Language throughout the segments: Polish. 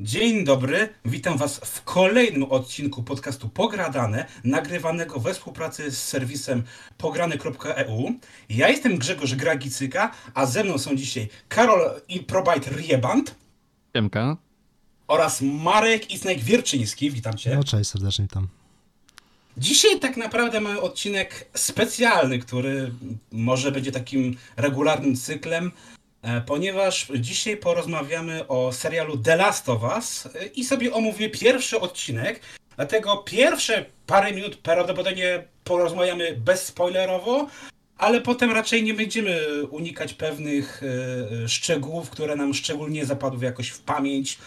Dzień dobry, witam Was w kolejnym odcinku podcastu Pogradane, nagrywanego we współpracy z serwisem pograny.eu. Ja jestem Grzegorz Gragicyka, a ze mną są dzisiaj Karol i Probajt Rieband. Siemka. Oraz Marek Isnek Wierczyński, witam Cię. No cześć, serdecznie witam. Dzisiaj tak naprawdę mamy odcinek specjalny, który może będzie takim regularnym cyklem, e, ponieważ dzisiaj porozmawiamy o serialu The Last of Us e, i sobie omówię pierwszy odcinek. Dlatego pierwsze parę minut prawdopodobnie porozmawiamy bezspoilerowo, ale potem raczej nie będziemy unikać pewnych e, szczegółów, które nam szczególnie zapadły jakoś w pamięć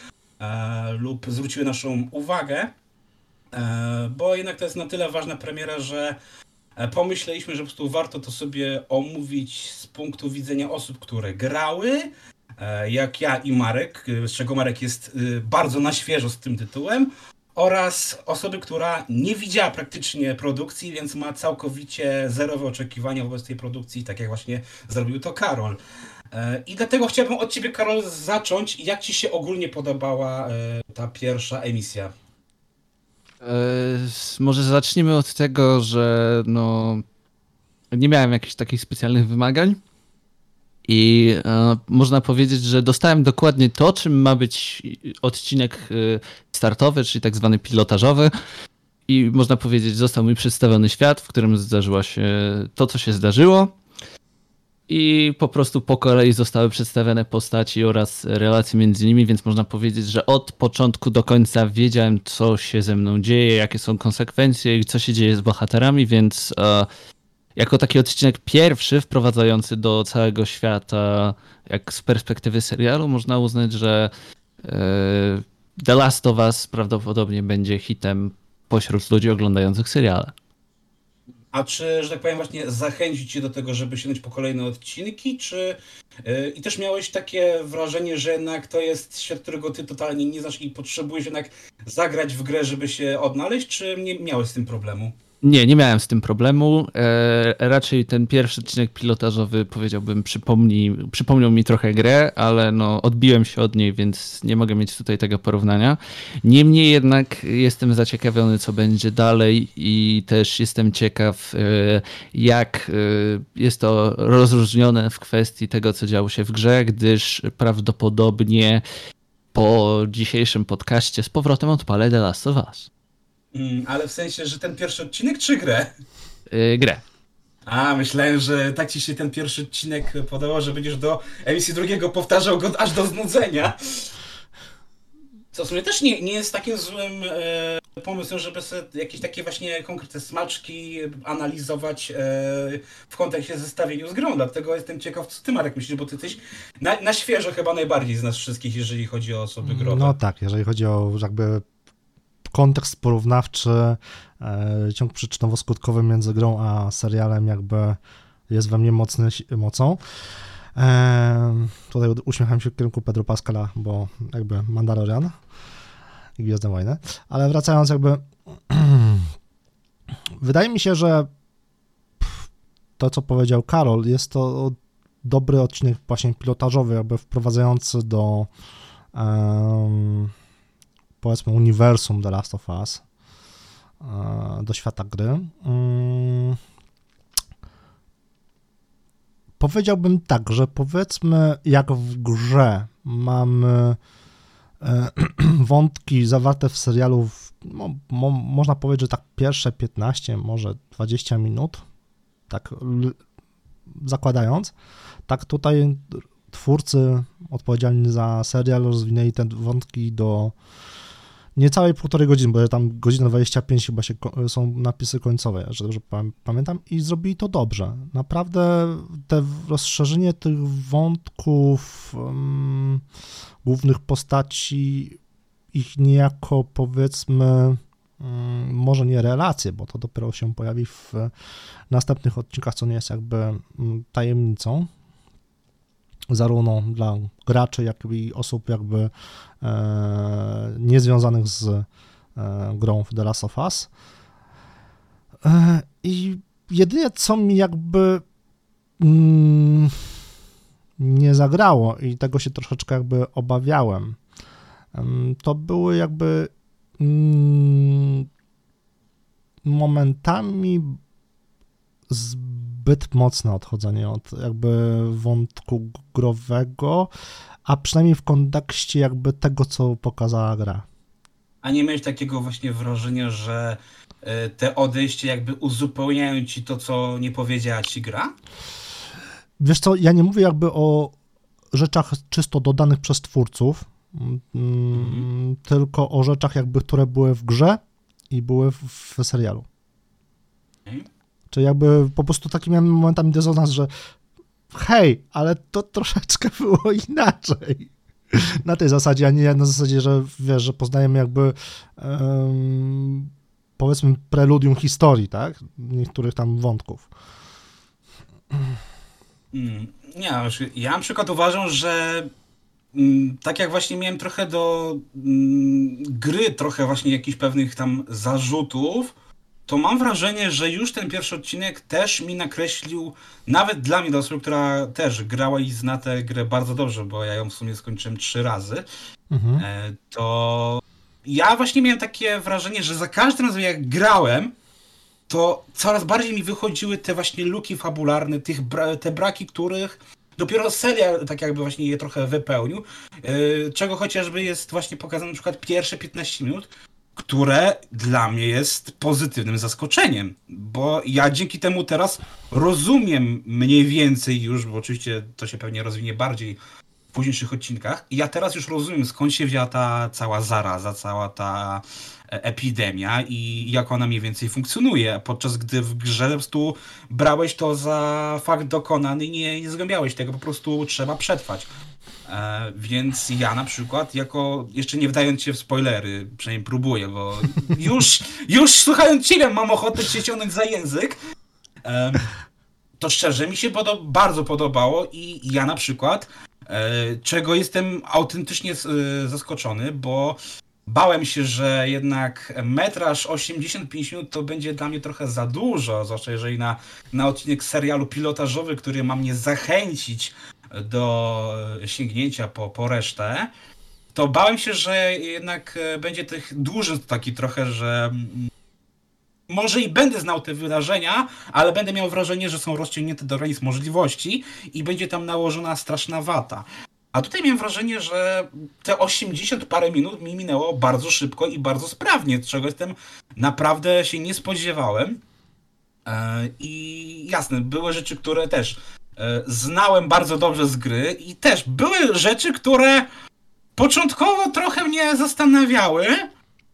lub zwróciły naszą uwagę. E, bo jednak to jest na tyle ważna premiera, że e, pomyśleliśmy, że po prostu warto to sobie omówić z punktu widzenia osób, które grały, e, jak ja i Marek, z czego Marek jest bardzo na świeżo z tym tytułem, oraz osoby, która nie widziała praktycznie produkcji, więc ma całkowicie zerowe oczekiwania wobec tej produkcji, tak jak właśnie zrobił to Karol. I dlatego chciałbym od Ciebie, Karol, zacząć. Jak Ci się ogólnie podobała ta pierwsza emisja? E, może zacznijmy od tego, że no, nie miałem jakichś takich specjalnych wymagań. I e, można powiedzieć, że dostałem dokładnie to, czym ma być odcinek e, startowy, czyli tak zwany pilotażowy. I można powiedzieć, został mi przedstawiony świat, w którym zdarzyło się to, co się zdarzyło i po prostu po kolei zostały przedstawione postaci oraz relacje między nimi, więc można powiedzieć, że od początku do końca wiedziałem, co się ze mną dzieje, jakie są konsekwencje i co się dzieje z bohaterami, więc e, jako taki odcinek pierwszy wprowadzający do całego świata, jak z perspektywy serialu, można uznać, że e, The Last of Us prawdopodobnie będzie hitem pośród ludzi oglądających seriale. A czy, że tak powiem, właśnie zachęcić cię do tego, żeby sięgnąć po kolejne odcinki, czy yy, i też miałeś takie wrażenie, że jednak to jest świat, którego ty totalnie nie znasz i potrzebujesz jednak zagrać w grę, żeby się odnaleźć, czy nie miałeś z tym problemu? Nie, nie miałem z tym problemu. E, raczej ten pierwszy odcinek pilotażowy powiedziałbym przypomni, przypomniał mi trochę grę, ale no odbiłem się od niej, więc nie mogę mieć tutaj tego porównania. Niemniej jednak jestem zaciekawiony, co będzie dalej i też jestem ciekaw, e, jak e, jest to rozróżnione w kwestii tego, co działo się w grze, gdyż prawdopodobnie po dzisiejszym podcaście z powrotem odpalę The Last of Us. Mm, ale w sensie, że ten pierwszy odcinek czy grę? Yy, grę. A, myślałem, że tak ci się ten pierwszy odcinek podobał, że będziesz do emisji drugiego powtarzał go aż do znudzenia. Co w sumie też nie, nie jest takim złym e, pomysłem, żeby sobie jakieś takie właśnie konkretne smaczki analizować e, w kontekście zestawieniu z grą. Dlatego jestem ciekaw, co ty Marek myślisz, bo ty jesteś na, na świeżo chyba najbardziej z nas wszystkich, jeżeli chodzi o osoby growe. No tak, jeżeli chodzi o jakby kontekst porównawczy, e, ciąg przyczynowo-skutkowy między grą a serialem jakby jest we mnie mocny, mocą. E, tutaj uśmiecham się w kierunku Pedro Pascala, bo jakby Mandalorian i Gwiezdne Wojny. Ale wracając jakby wydaje mi się, że to, co powiedział Karol, jest to dobry odcinek właśnie pilotażowy, jakby wprowadzający do um, powiedzmy uniwersum The Last of Us e, do świata gry. Mm. Powiedziałbym tak, że powiedzmy jak w grze mamy e, wątki zawarte w serialu, w, mo, można powiedzieć, że tak pierwsze 15, może 20 minut, tak zakładając, tak tutaj twórcy odpowiedzialni za serial rozwinęli te wątki do niecałej półtorej godziny, bo tam godzina 25 chyba się, są napisy końcowe, że dobrze pamiętam, i zrobili to dobrze. Naprawdę te rozszerzenie tych wątków um, głównych postaci, ich niejako powiedzmy, może nie relacje, bo to dopiero się pojawi w następnych odcinkach, co nie jest jakby tajemnicą, zarówno dla graczy, jak i osób jakby niezwiązanych z e, grą w The Last of Us. E, I jedynie co mi jakby mm, nie zagrało i tego się troszeczkę jakby obawiałem, em, to były jakby mm, momentami zbyt mocne odchodzenie od jakby wątku growego, a przynajmniej w kontekście jakby tego, co pokazała gra. A nie miałeś takiego właśnie wrażenia, że e, te odejście jakby uzupełniają ci to, co nie powiedziała ci gra? Wiesz co, ja nie mówię jakby o rzeczach czysto dodanych przez twórców, mm, tylko o rzeczach jakby, które były w grze i były w, serialu. Okej. Czyli jakby po prostu taki miałem momentami dysonans, że hej, ale to troszeczkę było inaczej. Na tej zasadzie, a nie na zasadzie, że wiesz, że poznajemy jakby em, powiedzmy preludium historii, tak? Niektórych tam wątków. Mm, Nie, ja na przykład uważam, że mm, tak jak właśnie miałem trochę do mm, gry, trochę właśnie jakichś pewnych tam zarzutów, to mam wrażenie, że już ten pierwszy odcinek też mi nakreślił, nawet dla mnie, do osoby, która też grała i zna tę grę bardzo dobrze, bo ja ją w sumie skończyłem trzy razy, Mhm. e, to ja właśnie miałem takie wrażenie, że za każdym razem jak grałem, to coraz bardziej mi wychodziły te właśnie luki fabularne, tych bra- te braki, których dopiero serial tak jakby właśnie je trochę wypełnił, yy, czego chociażby jest właśnie pokazane na przykład pierwsze 15 minut, które dla mnie jest pozytywnym zaskoczeniem, bo ja dzięki temu teraz rozumiem mniej więcej już, bo oczywiście to się pewnie rozwinie bardziej w późniejszych odcinkach. Ja teraz już rozumiem, skąd się wzięła ta cała zaraza, cała ta e, epidemia i jak ona mniej więcej funkcjonuje, podczas gdy w grze po prostu brałeś to za fakt dokonany i nie, nie zgłębiałeś tego, po prostu trzeba przetrwać. E, więc ja na przykład, jako jeszcze nie wdając się w spoilery, przynajmniej próbuję, bo już, już słuchając ciebie mam ochotę cię ciągnąć za język. Em, to szczerze mi się podo- bardzo podobało i ja na przykład, e, czego jestem autentycznie e, zaskoczony, bo bałem się, że jednak metraż 85 minut to będzie dla mnie trochę za dużo, zwłaszcza jeżeli na, na odcinek serialu pilotażowy, który ma mnie zachęcić do sięgnięcia po, po resztę, to bałem się, że jednak e, będzie tych dłuży taki trochę, że mm, może i będę znał te wydarzenia, ale będę miał wrażenie, że są rozciągnięte do granic możliwości i będzie tam nałożona straszna wata. A tutaj miałem wrażenie, że te 80 parę minut mi minęło bardzo szybko i bardzo sprawnie, czego jestem naprawdę się nie spodziewałem. E, I jasne, były rzeczy, które też znałem bardzo dobrze z gry i też były rzeczy, które początkowo trochę mnie zastanawiały,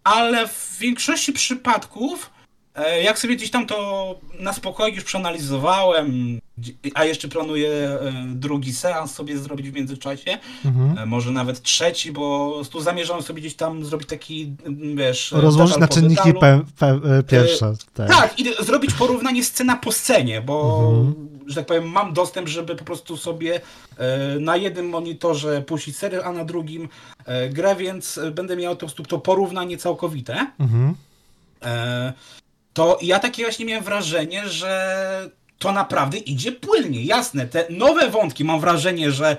ale w większości przypadków, e, jak sobie gdzieś tam to na spokojnie już przeanalizowałem, a jeszcze planuję e, drugi seans sobie zrobić w międzyczasie, Mhm. e, może nawet trzeci, bo tu zamierzam sobie gdzieś tam zrobić taki, m, wiesz... e, Rozłożyć na czynniki pe, pe, e, pierwsze. tak. Tak, i zrobić porównanie scena po scenie, bo, Mhm. że tak powiem, mam dostęp, żeby po prostu sobie e, na jednym monitorze puścić serial, a na drugim e, grę, więc e, będę miał po prostu to porównanie całkowite. Mhm. E, to ja takie właśnie miałem wrażenie, że to naprawdę idzie płynnie. Jasne, te nowe wątki mam wrażenie, że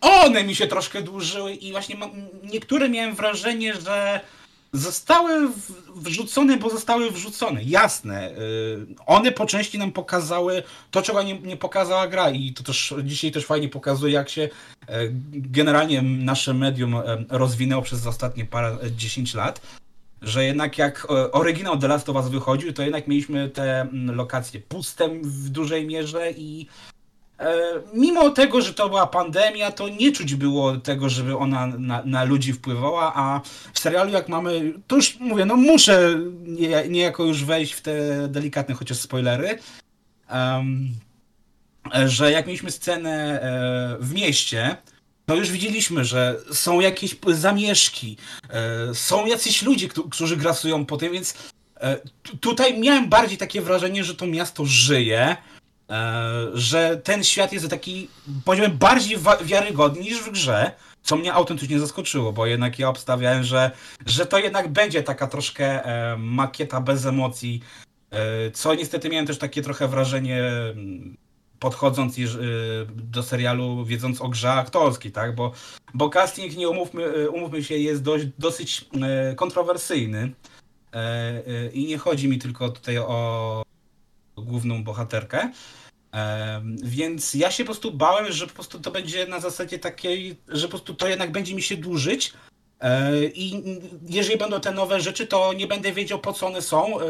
one mi się troszkę dłużyły i właśnie mam, niektóre miałem wrażenie, że zostały wrzucone, bo zostały wrzucone. Jasne, y, one po części nam pokazały to, czego nie, nie pokazała gra i to też dzisiaj też fajnie pokazuje, jak się e, generalnie nasze medium rozwinęło przez ostatnie parę, 10 lat że jednak jak e, oryginał The Last of Us wychodził, to jednak mieliśmy te mm, lokacje puste w dużej mierze i e, mimo tego, że to była pandemia, to nie czuć było tego, żeby ona na, na ludzi wpływała, a w serialu jak mamy, to już mówię, no muszę nie, niejako już wejść w te delikatne chociaż spoilery, e, że jak mieliśmy scenę e, w mieście, to już widzieliśmy, że są jakieś zamieszki, e, są jacyś ludzie, któ- którzy grasują po tym, więc e, tu- tutaj miałem bardziej takie wrażenie, że to miasto żyje, e, że ten świat jest taki, powiedziałbym, bardziej wiarygodny niż w grze, co mnie autentycznie zaskoczyło, bo jednak ja obstawiałem, że, że to jednak będzie taka troszkę makieta bez emocji, co niestety miałem też takie trochę wrażenie mm, podchodząc y, do serialu, wiedząc o grze aktorskiej, tak? Bo, bo casting, nie umówmy, y, umówmy się, jest dość, dosyć y, kontrowersyjny. E, I nie chodzi mi tylko tutaj o główną bohaterkę. E, Więc ja się po prostu bałem, że po prostu to będzie na zasadzie takiej, że po prostu to jednak będzie mi się dłużyć. E, I jeżeli będą te nowe rzeczy, to nie będę wiedział po co one są. E,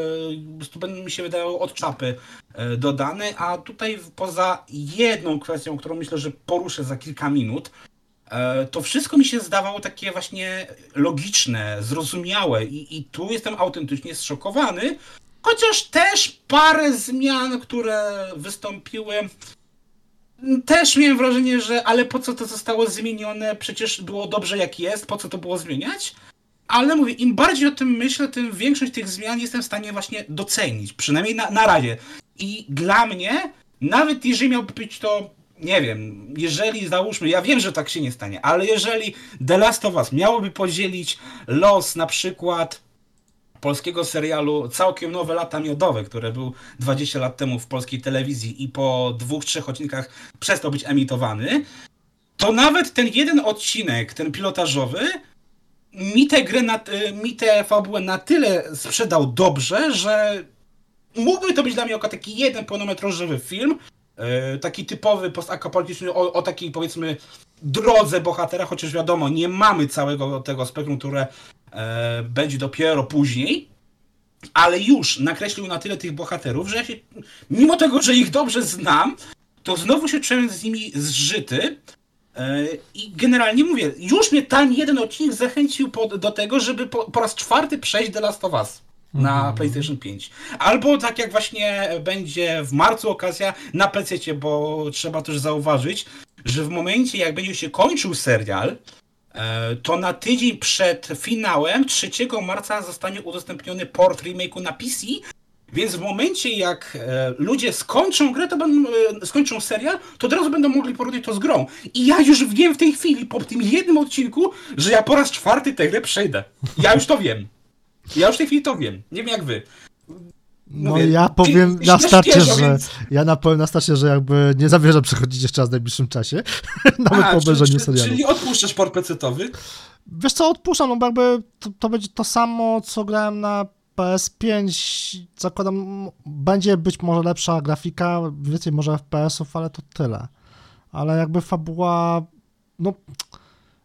Po prostu będą mi się wydawały od czapy e, dodane. A tutaj poza jedną kwestią, którą myślę, że poruszę za kilka minut, to wszystko mi się zdawało takie właśnie logiczne, zrozumiałe. I, i tu jestem autentycznie zszokowany. Chociaż też parę zmian, które wystąpiły, też miałem wrażenie, że ale po co to zostało zmienione? Przecież było dobrze jak jest, po co to było zmieniać? Ale mówię, im bardziej o tym myślę, tym większość tych zmian jestem w stanie właśnie docenić. Przynajmniej na, na razie. I dla mnie, nawet jeżeli miałby być to, nie wiem, jeżeli załóżmy, ja wiem, że tak się nie stanie, ale jeżeli The Last of Us miałoby podzielić los na przykład polskiego serialu Całkiem Nowe Lata Miodowe, który był 20 lat temu w polskiej telewizji i po dwóch, trzech odcinkach przestał być emitowany, to nawet ten jeden odcinek, ten pilotażowy, mi tę grę, na, y, mi tę fabułę na tyle sprzedał dobrze, że mógłby to być dla mnie jako taki jeden pełnometrażowy film, y, taki typowy postapokaliptyczny o, o takiej powiedzmy drodze bohatera, chociaż wiadomo, nie mamy całego tego spektrum, które będzie dopiero później, ale już nakreślił na tyle tych bohaterów, że ja się, mimo tego, że ich dobrze znam, to znowu się czułem z nimi zżyty. e, I generalnie mówię, już mnie ten jeden odcinek zachęcił do tego, żeby po, po raz czwarty przejść The Last of Us na PlayStation 5. Albo tak jak właśnie będzie w marcu okazja na PC, bo trzeba też zauważyć, że w momencie jak będzie się kończył serial, e, to na tydzień przed finałem 3 marca zostanie udostępniony port remake'u na PC, więc w momencie jak e, ludzie skończą grę, to będą, e, skończą serial, to od razu będą mogli porównać to z grą. I ja już wiem w tej chwili, po tym jednym odcinku, że ja po raz czwarty tę grę przejdę. Ja już to wiem. Ja już w tej chwili to wiem. Nie wiem jak wy. No Mówię, ja powiem na starcie, że więc- ja na powiem na starcie, że jakby nie zamierzam przechodzić jeszcze raz w najbliższym czasie, nawet po obejrzeniu czy- serialu. Czyli odpuszczasz port pecetowy? Wiesz co, odpuszczam, no bo jakby to, to będzie to samo, co grałem na PS5, zakładam, będzie być może lepsza grafika, więcej może FPS-ów, ale to tyle. Ale jakby fabuła, no,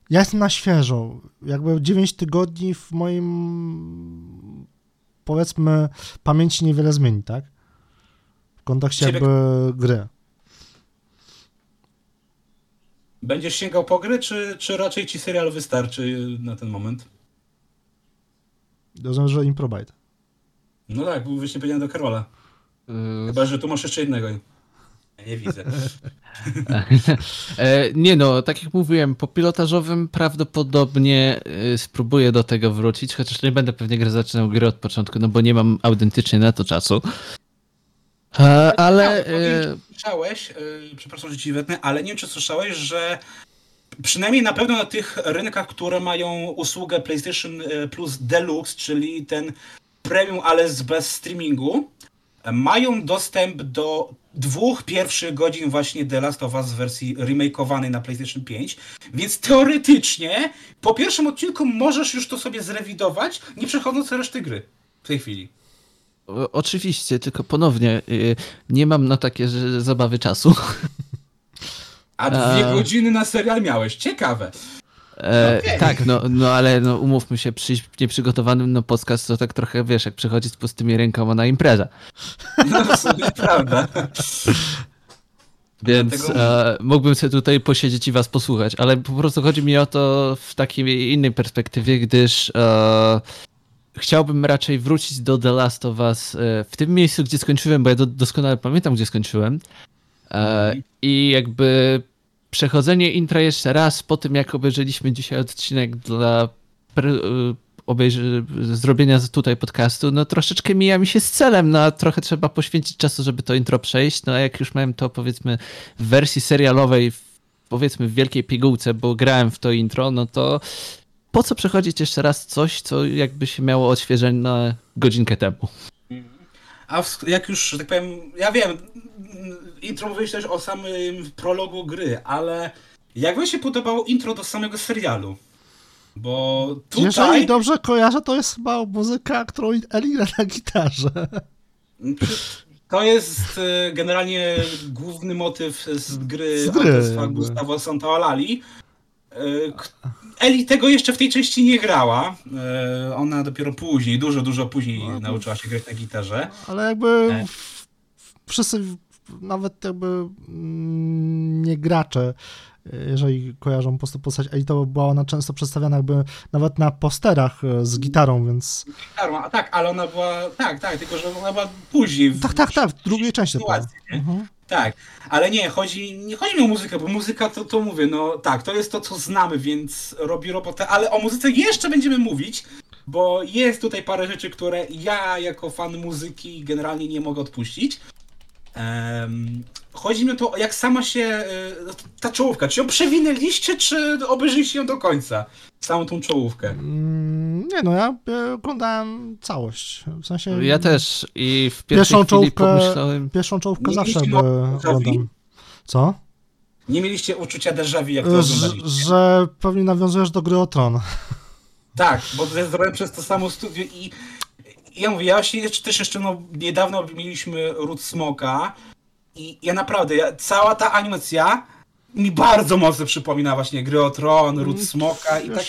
ja jestem na świeżo, jakby 9 tygodni w moim, powiedzmy, pamięci niewiele zmieni, tak? W kontekście Ciebie- jakby gry. Będziesz sięgał po gry, czy, czy raczej ci serial wystarczy na ten moment? Rozumiem, że Improbite. No tak, był właśnie powiedziane do Karola. Yy, Chyba, że tu masz jeszcze jednego. Nie widzę. E, Nie no, tak jak mówiłem, po pilotażowym prawdopodobnie e, spróbuję do tego wrócić, chociaż nie będę pewnie zaczynał gry od początku, no bo nie mam autentycznie na to czasu. E, Ale... A, nie wiem, czy słyszałeś, przepraszam, że ci wetnę, ale nie wiem, czy słyszałeś, że przynajmniej na pewno na tych rynkach, które mają usługę PlayStation Plus Deluxe, czyli ten premium, ale z- bez streamingu, mają dostęp do dwóch pierwszych godzin właśnie The Last of Us w wersji remakeowanej na PlayStation 5, więc teoretycznie po pierwszym odcinku możesz już to sobie zrewidować, nie przechodząc reszty gry w tej chwili. o- Oczywiście, tylko ponownie, e, nie mam na takie zabawy czasu. A dwie A. godziny na serial miałeś. Ciekawe. E, Okej. Tak, no, no ale no, umówmy się, przyjść nieprzygotowanym na podcast to tak trochę, wiesz, jak przychodzić z pustymi rękoma na imprezę. No w sumie prawda. Więc Dlatego- e, mógłbym sobie tutaj posiedzieć i was posłuchać, ale po prostu chodzi mi o to w takiej innej perspektywie, gdyż e, chciałbym raczej wrócić do The Last of Us e, w tym miejscu, gdzie skończyłem, bo ja do, doskonale pamiętam, gdzie skończyłem. E, I jakby przechodzenie intra jeszcze raz po tym, jak obejrzeliśmy dzisiaj odcinek dla obejrzy, zrobienia tutaj podcastu, no troszeczkę mija mi się z celem, no a trochę trzeba poświęcić czasu, żeby to intro przejść, no a jak już miałem to powiedzmy w wersji serialowej, powiedzmy w wielkiej pigułce, bo grałem w to intro, no to po co przechodzić jeszcze raz coś, co jakby się miało odświeżenie na godzinkę temu? A w, jak już, tak powiem, ja wiem, intro mówiłeś też o samym prologu gry, ale jak wam się podobało intro do samego serialu? Bo tutaj... Jeżeli dobrze kojarzę, to jest chyba muzyka, którą Eli gra na gitarze. To jest e, generalnie główny motyw z gry, Z gry. Gustavo Santaolali. E, Eli tego jeszcze w tej części nie grała. E, Ona dopiero później, dużo, dużo później No, nauczyła się grać na gitarze. Ale jakby E. wszyscy, nawet jakby mm, nie gracze, jeżeli kojarzą po prostu postać Eli, to była ona często przedstawiana jakby nawet na posterach z gitarą, więc... Karma, a tak, ale ona była, tak, tak, tylko że ona była później. w- Tak, tak, tak, w drugiej części sytuacji. Tak, ale nie, chodzi, nie chodzi mi o muzykę, bo muzyka to, to mówię, no tak, to jest to, co znamy, więc robi robotę, ale o muzyce jeszcze będziemy mówić, bo jest tutaj parę rzeczy, które ja jako fan muzyki generalnie nie mogę odpuścić. Em, chodzi mi o to, jak sama się, e, ta czołówka, czy ją przewinęliście, czy obejrzyliście ją do końca? Samą tą czołówkę. Mm, Nie no, ja e, oglądałem całość, w sensie... Ja też i w pierwszej Pierwszą czołówkę, pomyślałem... pierwszą czołówkę Nie zawsze vu? oglądam. Co? Nie mieliście uczucia déjà vu, jak to E, Że, pewnie nawiązujesz do gry o tron. Tak, bo zrobione przez to samo studio i ja mówię, ja jeszcze, też jeszcze no, niedawno mieliśmy Root Smoka i ja naprawdę, ja, cała ta animacja mi bardzo mocno przypomina właśnie gry o Tron, Root Smoka i tak.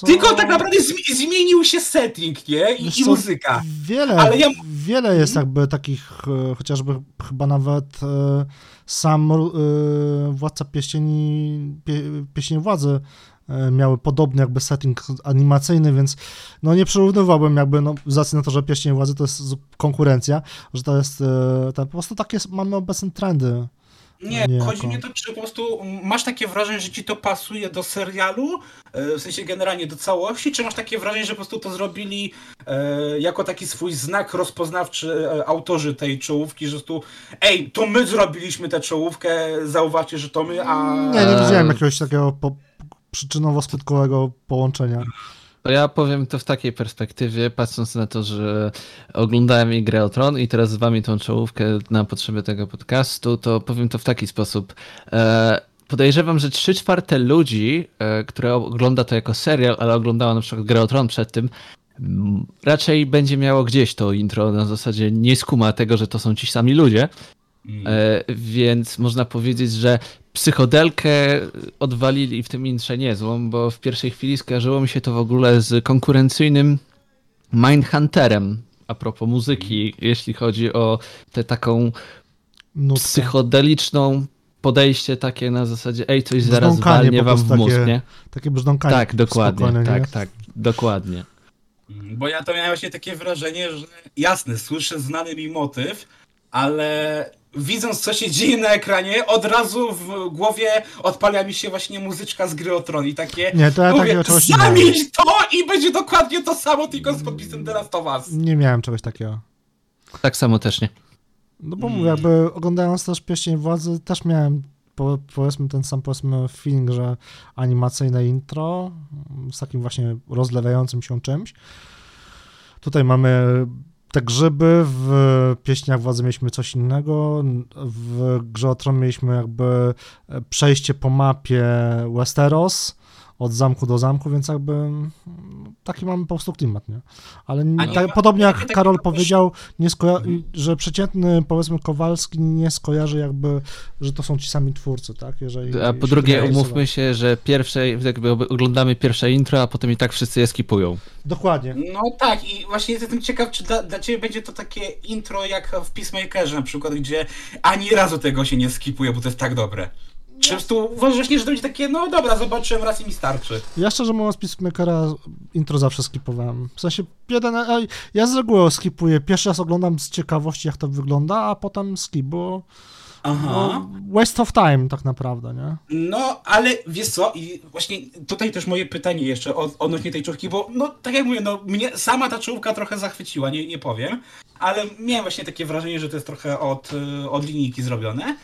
Co? Tylko tak naprawdę zmi- zmienił się setting, nie? I, i muzyka. Wiele, Ale ja- wiele jest jakby takich, e, chociażby chyba nawet e, sam e, Władca Pieścieni, pie, Pieścieni Władzy miały podobny jakby setting animacyjny, więc no nie przyrównywałbym jakby, no z racji na to, że Pieścień Władzy to jest konkurencja, że to jest, e, to po prostu takie mamy obecne trendy. Nie, nie chodzi mi o to, czy po prostu masz takie wrażenie, że ci to pasuje do serialu, e, w sensie generalnie do całości, czy masz takie wrażenie, że po prostu to zrobili e, jako taki swój znak rozpoznawczy e, autorzy tej czołówki, że po prostu ej, to my zrobiliśmy tę czołówkę, zauważcie, że to my, a... Nie, nie widziałem jakiegoś takiego po, przyczynowo-skutkowego połączenia. To ja powiem to w takiej perspektywie, patrząc na to, że oglądałem i grę o Tron i teraz z wami tą czołówkę na potrzeby tego podcastu, to powiem to w taki sposób. E, podejrzewam, że trzy czwarte ludzi, e, które ogląda to jako serial, ale oglądało na przykład grę o Tron przed tym, raczej będzie miało gdzieś to intro, na zasadzie nie skuma tego, że to są ci sami ludzie, Mm. E, więc można powiedzieć, że psychodelkę odwalili w tym intrze niezłą, bo w pierwszej chwili skojarzyło mi się to w ogóle z konkurencyjnym Mindhunterem. A propos muzyki, jeśli chodzi o tę taką Nutkę. psychodeliczną podejście takie na zasadzie ej, coś zaraz walnie wam w mózg, takie nie? Takie brzdąkanie. Tak, dokładnie, tak, nie? tak, dokładnie. Mm, Bo ja to miałem właśnie takie wrażenie, że jasne, słyszę znany mi motyw, ale widząc co się dzieje na ekranie, od razu w głowie odpala mi się właśnie muzyczka z gry o Tron i takie... Nie, to ja mówię, takiego. Zamień to i będzie dokładnie to samo, tylko z podpisem The Last of Us. Nie miałem czegoś takiego. Tak samo też nie. No bo mówię, jakby oglądając też Pieścień Władzy, też miałem po, powiedzmy ten sam powiedzmy feeling, że animacyjne intro z takim właśnie rozlewającym się czymś. Tutaj mamy te grzyby, w Pieśniach Władzy mieliśmy coś innego, w Grze o Tron mieliśmy jakby przejście po mapie Westeros, od zamku do zamku, więc jakby mm, taki mamy po prostu klimat, nie? Ale nie, tak, ma- podobnie nie jak Karol powiedział, nie skoja- że przeciętny, powiedzmy, Kowalski nie skojarzy jakby, że to są ci sami twórcy, tak? Jeżeli, A po drugie, umówmy się, że pierwsze, jakby oglądamy pierwsze intro, a potem i tak wszyscy je skipują. Dokładnie. No tak, i właśnie jestem ciekaw, czy dla, dla ciebie będzie to takie intro jak w Peacemakerze na przykład, gdzie ani razu tego się nie skipuje, bo to jest tak dobre. Czy po prostu uważasz, że to będzie takie, no dobra, zobaczyłem raz i mi starczy. Ja szczerze mówiąc, Peacemakera intro zawsze skipowałem. W sensie, jeden, ja z reguły skipuję. Pierwszy raz oglądam z ciekawości, jak to wygląda, a potem skip, bo, Aha. waste of time tak naprawdę, nie? No, ale wiesz co, i właśnie tutaj też moje pytanie jeszcze od, odnośnie tej czołówki, bo no tak jak mówię, no mnie sama ta czołówka trochę zachwyciła, nie, nie powiem, ale miałem właśnie takie wrażenie, że to jest trochę od, y, od linijki zrobione.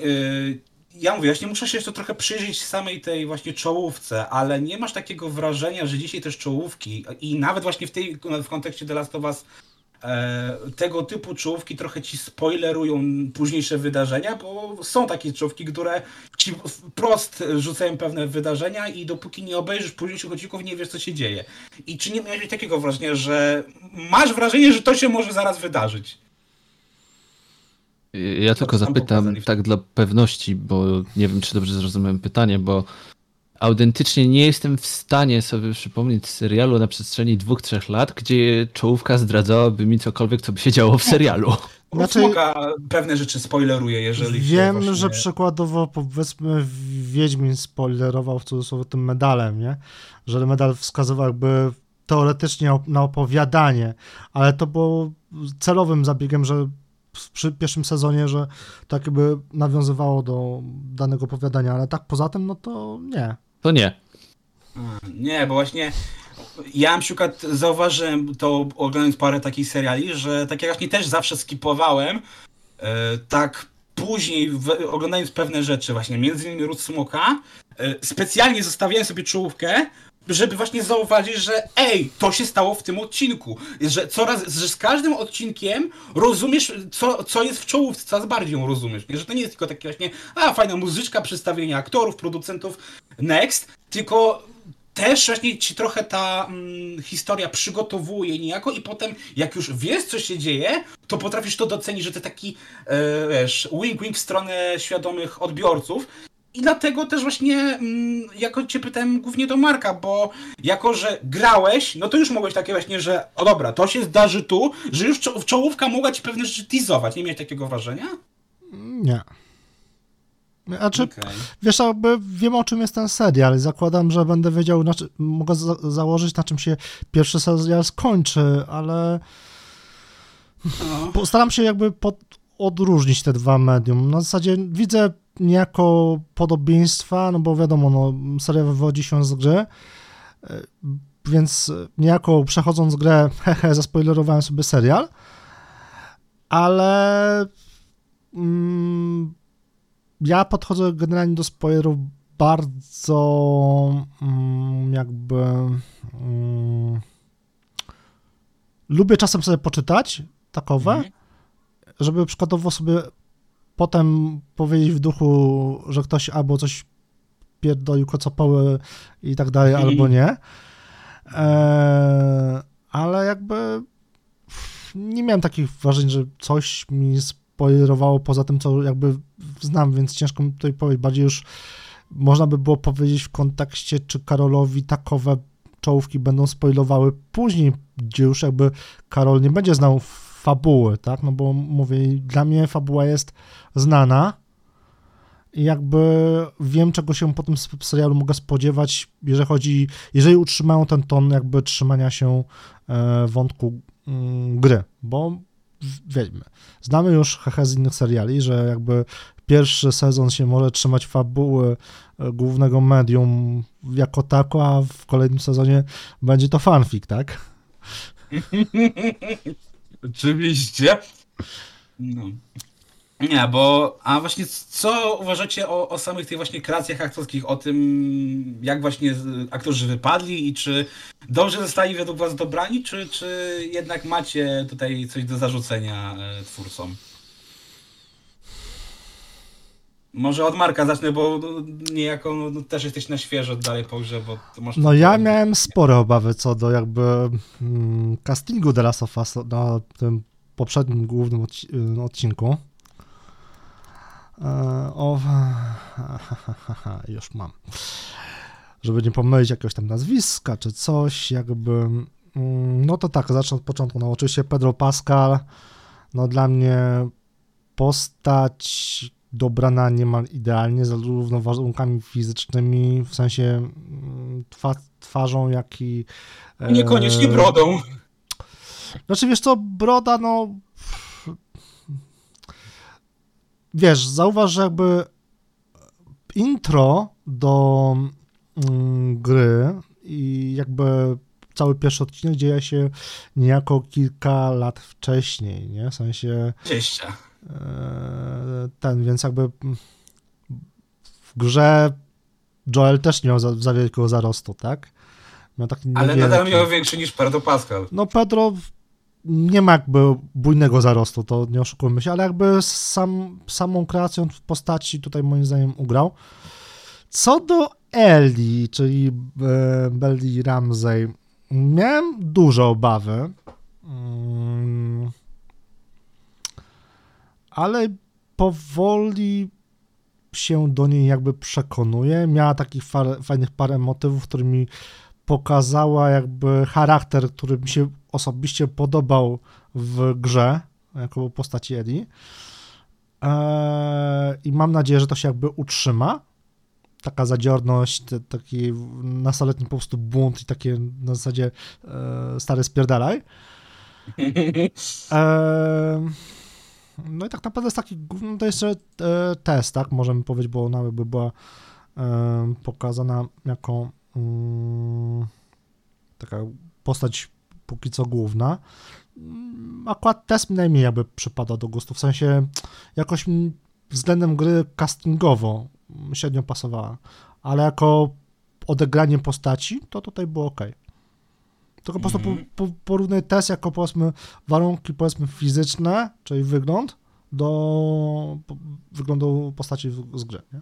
Y, ja mówię, właśnie muszę się jeszcze trochę przyjrzeć samej tej właśnie czołówce, ale nie masz takiego wrażenia, że dzisiaj też czołówki i nawet właśnie w tej w kontekście The Last of Us e, tego typu czołówki trochę ci spoilerują późniejsze wydarzenia, bo są takie czołówki, które ci wprost rzucają pewne wydarzenia i dopóki nie obejrzysz późniejszych odcinków, nie wiesz, co się dzieje. I czy nie miałeś takiego wrażenia, że masz wrażenie, że to się może zaraz wydarzyć? Ja tylko zapytam tak dla pewności, bo nie wiem, czy dobrze zrozumiałem pytanie, bo autentycznie nie jestem w stanie sobie przypomnieć serialu na przestrzeni dwóch, trzech lat, gdzie czołówka zdradzałaby mi cokolwiek, co by się działo w serialu. Znaczy, Smoka pewne rzeczy spoileruje, jeżeli Wiem, właśnie... że przykładowo powiedzmy Wiedźmin spoilerował w cudzysłowie tym medalem, nie? Że medal wskazywał jakby teoretycznie na opowiadanie, ale to było celowym zabiegiem, że przy pierwszym sezonie, że tak jakby nawiązywało do danego opowiadania, ale tak poza tym, no to nie. To nie. Nie, bo właśnie ja na przykład zauważyłem to oglądając parę takich seriali, że tak jak właśnie też zawsze skipowałem, e, tak później oglądając pewne rzeczy, właśnie między innymi Ród Smoka, e, specjalnie zostawiałem sobie czołówkę, żeby właśnie zauważyć, że ej, to się stało w tym odcinku. Że coraz, że z każdym odcinkiem rozumiesz, co, co jest w czołówce, coraz bardziej ją rozumiesz. Nie? Że to nie jest tylko takie właśnie, a fajna muzyczka, przedstawienie aktorów, producentów, next, tylko też właśnie ci trochę ta mm, historia przygotowuje niejako i potem jak już wiesz, co się dzieje, to potrafisz to docenić, że to taki, e, wiesz, wink-wink w stronę świadomych odbiorców i dlatego też właśnie mm, jako cię pytałem głównie do Marka, bo jako, że grałeś, no to już mogłeś takie właśnie, że o dobra, to się zdarzy tu, że już czołówka mogła ci pewne rzeczy teasować. Nie miałeś takiego wrażenia? Nie. Znaczy, okay. wiesz, jakby wiem o czym jest ten serial i zakładam, że będę wiedział, znaczy, mogę za założyć na czym się pierwszy serial skończy, ale no. postaram się jakby pod, odróżnić te dwa medium. Na zasadzie widzę niejako podobieństwa, no bo wiadomo, no, seria wywodzi się z gry, e, więc niejako przechodząc grę, hehe, zaspoilerowałem sobie serial, ale mm, ja podchodzę generalnie do spoilerów bardzo mm, jakby mm, lubię czasem sobie poczytać takowe, mhm. żeby przykładowo sobie potem powiedzieć w duchu, że ktoś albo coś pierdolił kocopoły i tak dalej, mhm. albo nie. E, ale jakby nie miałem takich wrażeń, że coś mi spoilerowało poza tym, co jakby znam, więc ciężko mi tutaj powiedzieć. Bardziej już można by było powiedzieć w kontekście, czy Karolowi takowe czołówki będą spoilowały później, gdzie już jakby Karol nie będzie znał fabuły, tak? No bo mówię, dla mnie fabuła jest znana i jakby wiem, czego się po tym serialu mogę spodziewać, jeżeli chodzi, jeżeli utrzymają ten ton jakby trzymania się e, wątku mm, gry, bo wiemy, znamy już hehe z innych seriali, że jakby pierwszy sezon się może trzymać fabuły e, głównego medium jako tako, a w kolejnym sezonie będzie to fanfic, tak? Oczywiście. No. Nie, bo a właśnie co uważacie o, o samych tych właśnie kreacjach aktorskich, o tym jak właśnie aktorzy wypadli i czy dobrze zostali według was dobrani, czy, czy jednak macie tutaj coś do zarzucenia e, twórcom? Może od Marka zacznę, bo niejako no, też jesteś na świeżo dalej po grze, bo. No ja miałem spore obawy co do jakby mm, castingu The Last of Us na tym poprzednim głównym odci y, odcinku. E, o, już mam. Żeby nie pomylić jakiegoś tam nazwiska czy coś, jakby. Mm, no to tak, zacznę od początku. No oczywiście Pedro Pascal, no dla mnie postać dobrana niemal idealnie, zarówno warunkami fizycznymi, w sensie mm, twa, twarzą, jak i... E, Niekoniecznie brodą. Znaczy, wiesz co, broda, no... Wiesz, zauważ, że jakby intro do mm, gry i jakby cały pierwszy odcinek dzieje się niejako kilka lat wcześniej, nie? W sensie... 20. E, ten, więc jakby w grze Joel też nie miał za, za wielkiego zarostu, tak? Miał taki Ale nadal miał większy niż Pedro Pascal. No Pedro nie ma jakby bujnego zarostu, to nie oszukujmy się, ale jakby sam, samą kreacją w postaci tutaj moim zdaniem ugrał. Co do Eli, czyli e, Belly Ramsey, miałem dużo obawy, mm, ale powoli się do niej jakby przekonuję. Miała takich far, fajnych parę motywów, którymi pokazała jakby charakter, który mi się osobiście podobał w grze, jako postaci Eddie. Eee, I mam nadzieję, że to się jakby utrzyma. Taka zadziorność, te, taki nastoletni po prostu bunt i takie na zasadzie e, stary spierdalaj. Eee, no i tak naprawdę jest taki, no to jeszcze e, test, tak, możemy powiedzieć, bo ona by była e, pokazana jako mm, taka postać póki co główna. Mm, akurat test najmniej jakby przypada do gustu, w sensie jakoś względem gry castingowo średnio pasowała, ale jako odegranie postaci, to tutaj było ok. Tylko po prostu po, Mhm. po, porównuję test jako powiedzmy warunki powiedzmy fizyczne, czyli wygląd, do po, wyglądu postaci z, z gry, nie?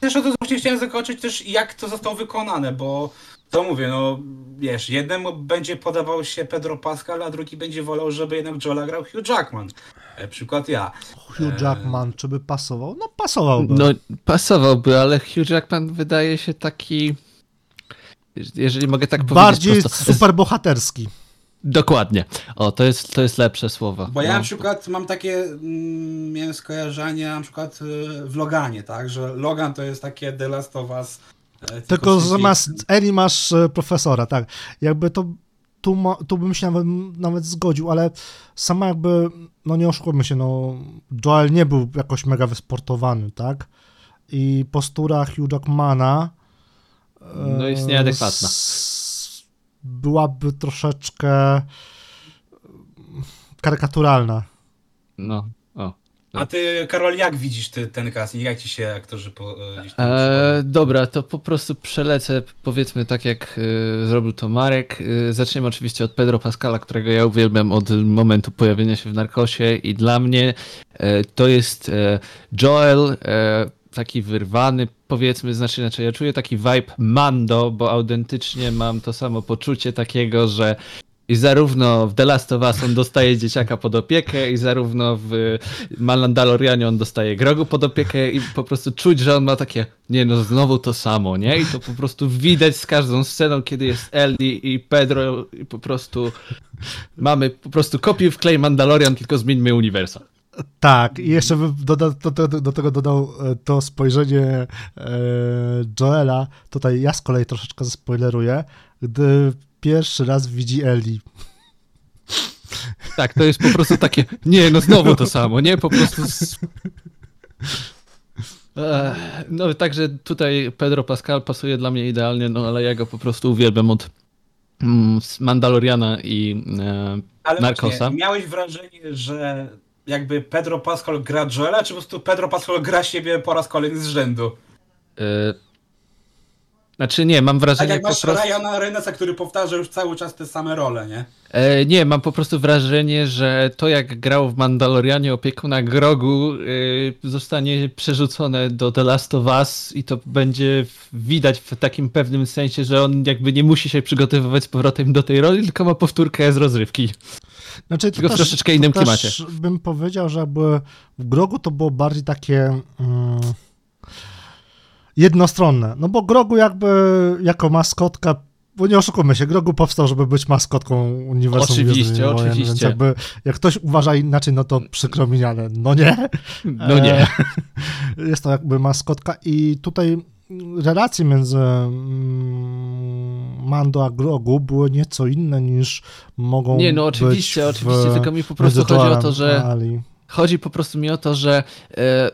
Też o to właśnie chciałem zakończyć też jak to zostało wykonane, bo to mówię, no wiesz, jednemu będzie podobał się Pedro Pascal, a drugi będzie wolał, żeby jednak Joela grał Hugh Jackman. E, przykład ja. Hugh Jackman, czy by pasował? No pasowałby. No, pasowałby, ale Hugh Jackman wydaje się taki. Jeżeli mogę tak powiedzieć. Bardziej prosto, superbohaterski. Dokładnie. O, to jest, to jest lepsze słowo. Bo ja No. na przykład mam takie, mm, miałem skojarzenia na przykład y, w Loganie, tak, że Logan to jest takie The Last of Us. e, Tylko z- zamiast Eri masz e, profesora, tak. Jakby to tu, ma, tu bym się nawet, nawet zgodził, ale sama jakby, no nie oszukujmy się, no Joel nie był jakoś mega wysportowany, tak? I postura Hugh Jackmana No jest e, nieadekwatna. s- byłaby troszeczkę karykaturalna. No, o. A ty, Karol, jak widzisz ty, ten casting? Jak ci się aktorzy po, e, gdzieś tam E, dobra, to po prostu przelecę, powiedzmy tak jak e, zrobił to Marek. E, zaczniemy oczywiście od Pedro Pascala, którego ja uwielbiam od momentu pojawienia się w Narkosie i dla mnie e, to jest e, Joel, e, taki wyrwany, powiedzmy, znaczy inaczej, ja czuję taki vibe Mando, bo autentycznie mam to samo poczucie takiego, że i zarówno w The Last of Us on dostaje dzieciaka pod opiekę i zarówno w Mandalorianie on dostaje Grogu pod opiekę i po prostu czuć, że on ma takie, nie no znowu to samo, nie? I to po prostu widać z każdą sceną, kiedy jest Ellie i Pedro i po prostu mamy po prostu kopię w klej Mandalorian, tylko zmieńmy uniwersa. Tak, i jeszcze bym doda, do, do, do tego dodał e, to spojrzenie e, Joela. Tutaj ja z kolei troszeczkę zaspoileruję, gdy pierwszy raz widzi Ellie. Tak, to jest po prostu takie, nie no znowu to samo, nie? Po prostu... Z... No także tutaj Pedro Pascal pasuje dla mnie idealnie, no ale ja go po prostu uwielbiam od mm, Mandaloriana i e, Ale Narcosa. właśnie, miałeś wrażenie, że jakby Pedro Pascal gra Joela, czy po prostu Pedro Pascal gra siebie po raz kolejny z rzędu? e, znaczy nie, mam Tak wrażenie jak po masz prostu... Ryana Reynoldsa, który powtarza już cały czas te same role, nie? E, nie, mam po prostu wrażenie, że to jak grał w Mandalorianie opiekuna Grogu e, zostanie przerzucone do The Last of Us i to będzie widać w takim pewnym sensie, że on jakby nie musi się przygotowywać z powrotem do tej roli, tylko ma powtórkę z rozrywki. Znaczy, Tylko w troszeczkę innym klimacie. Też bym powiedział, że jakby w Grogu to było bardziej takie mm, jednostronne. No bo Grogu jakby jako maskotka, bo nie oszukujmy się, Grogu powstał, żeby być maskotką uniwersum Oczywiście, Wojen, Więc oczywiście. jakby, jak ktoś uważa inaczej, no to przykro mi, ale no nie. No nie. E, Jest to jakby maskotka i tutaj relacje między mm, Mando a Grogu były nieco inne niż mogą Nie, no być oczywiście, w, oczywiście, tylko mi po prostu chodzi o to, że Ali. chodzi po prostu mi o to, że e,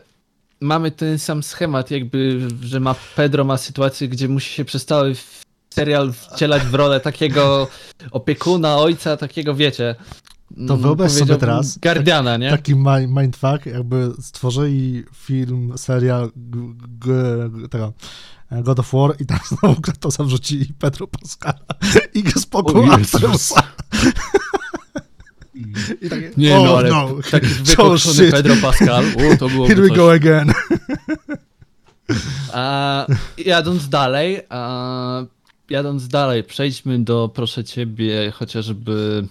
mamy ten sam schemat, jakby, że ma Pedro ma sytuację, gdzie musi się przez cały serial wcielać w rolę takiego opiekuna, ojca, takiego wiecie. To mm, wyobraź sobie teraz Guardiana, nie? Taki mi- mindfuck, jakby stworzyli film, serial g- g- tego God of War i tam znowu Kratosa wrzucili Pedro Pascala i go O spoko Jezus. Atreusa. I takie, Nie oh, no, ale no. taki Oh, wykokszony shit. Pedro Pascal, o, to byłoby Here we coś. go again. A, jadąc dalej, a, jadąc dalej, przejdźmy do, proszę ciebie, chociażby.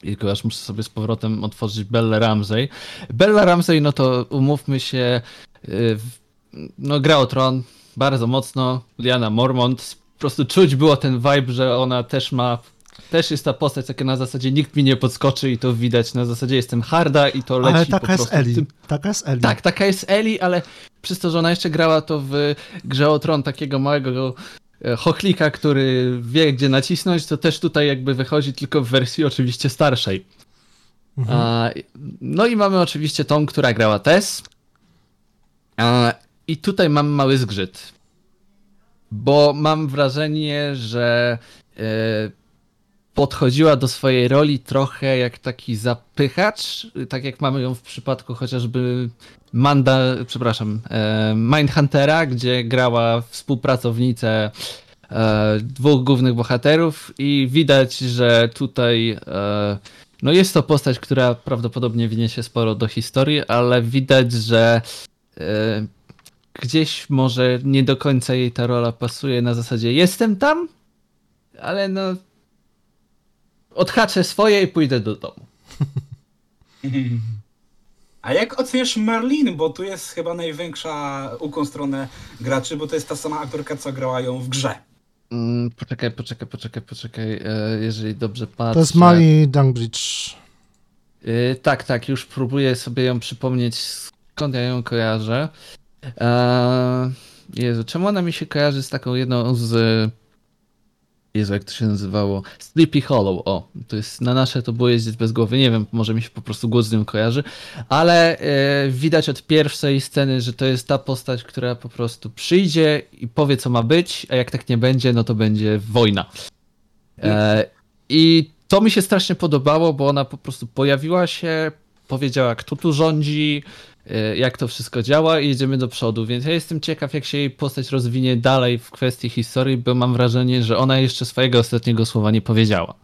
Tylko aż muszę sobie z powrotem otworzyć Bella Ramsey. Bella Ramsey, no to umówmy się, y, no gra o tron bardzo mocno, Liana Mormont, po prostu czuć było ten vibe, że ona też ma, też jest ta postać, taka na zasadzie nikt mi nie podskoczy i to widać, na zasadzie jestem harda i to leci Ale po taka jest prostu Eli. tym Taka jest Eli. tak, taka jest Eli, ale przez to, że ona jeszcze grała to w grze o tron takiego małego e, chochlika, który wie gdzie nacisnąć, to też tutaj jakby wychodzi tylko w wersji oczywiście starszej. Mhm. A, no i mamy oczywiście tą, która grała Tess. A, I tutaj mam mały zgrzyt. Bo mam wrażenie, że e, podchodziła do swojej roli trochę jak taki zapychacz, tak jak mamy ją w przypadku chociażby Manda, przepraszam, e, Mindhuntera, gdzie grała współpracownicę e, dwóch głównych bohaterów i widać, że tutaj no jest to postać, która prawdopodobnie wniesie sporo do historii, ale widać, że gdzieś może nie do końca jej ta rola pasuje na zasadzie jestem tam, ale no odhaczę swoje i pójdę do domu. A jak oceniasz Merlin? Bo tu jest chyba największa ukłon stronę graczy, bo to jest ta sama aktorka, co grała ją w grze. Mm, poczekaj, poczekaj, poczekaj, poczekaj, e, jeżeli dobrze patrzę. To jest Mali Dungbridge. Y, tak, tak, już próbuję sobie ją przypomnieć, skąd ja ją kojarzę. Eee, Jezu, czemu ona mi się kojarzy z taką jedną z... Jezu, jak to się nazywało? Sleepy Hollow, o, to jest, na nasze to było jeździć bez głowy, nie wiem, może mi się po prostu głos z nią kojarzy, ale e, widać od pierwszej sceny, że to jest ta postać, która po prostu przyjdzie i powie, co ma być, a jak tak nie będzie, no to będzie wojna. E, I to mi się strasznie podobało, bo ona po prostu pojawiła się, powiedziała, kto tu rządzi, jak to wszystko działa i jedziemy do przodu. Więc ja jestem ciekaw, jak się jej postać rozwinie dalej w kwestii historii, bo mam wrażenie, że ona jeszcze swojego ostatniego słowa nie powiedziała.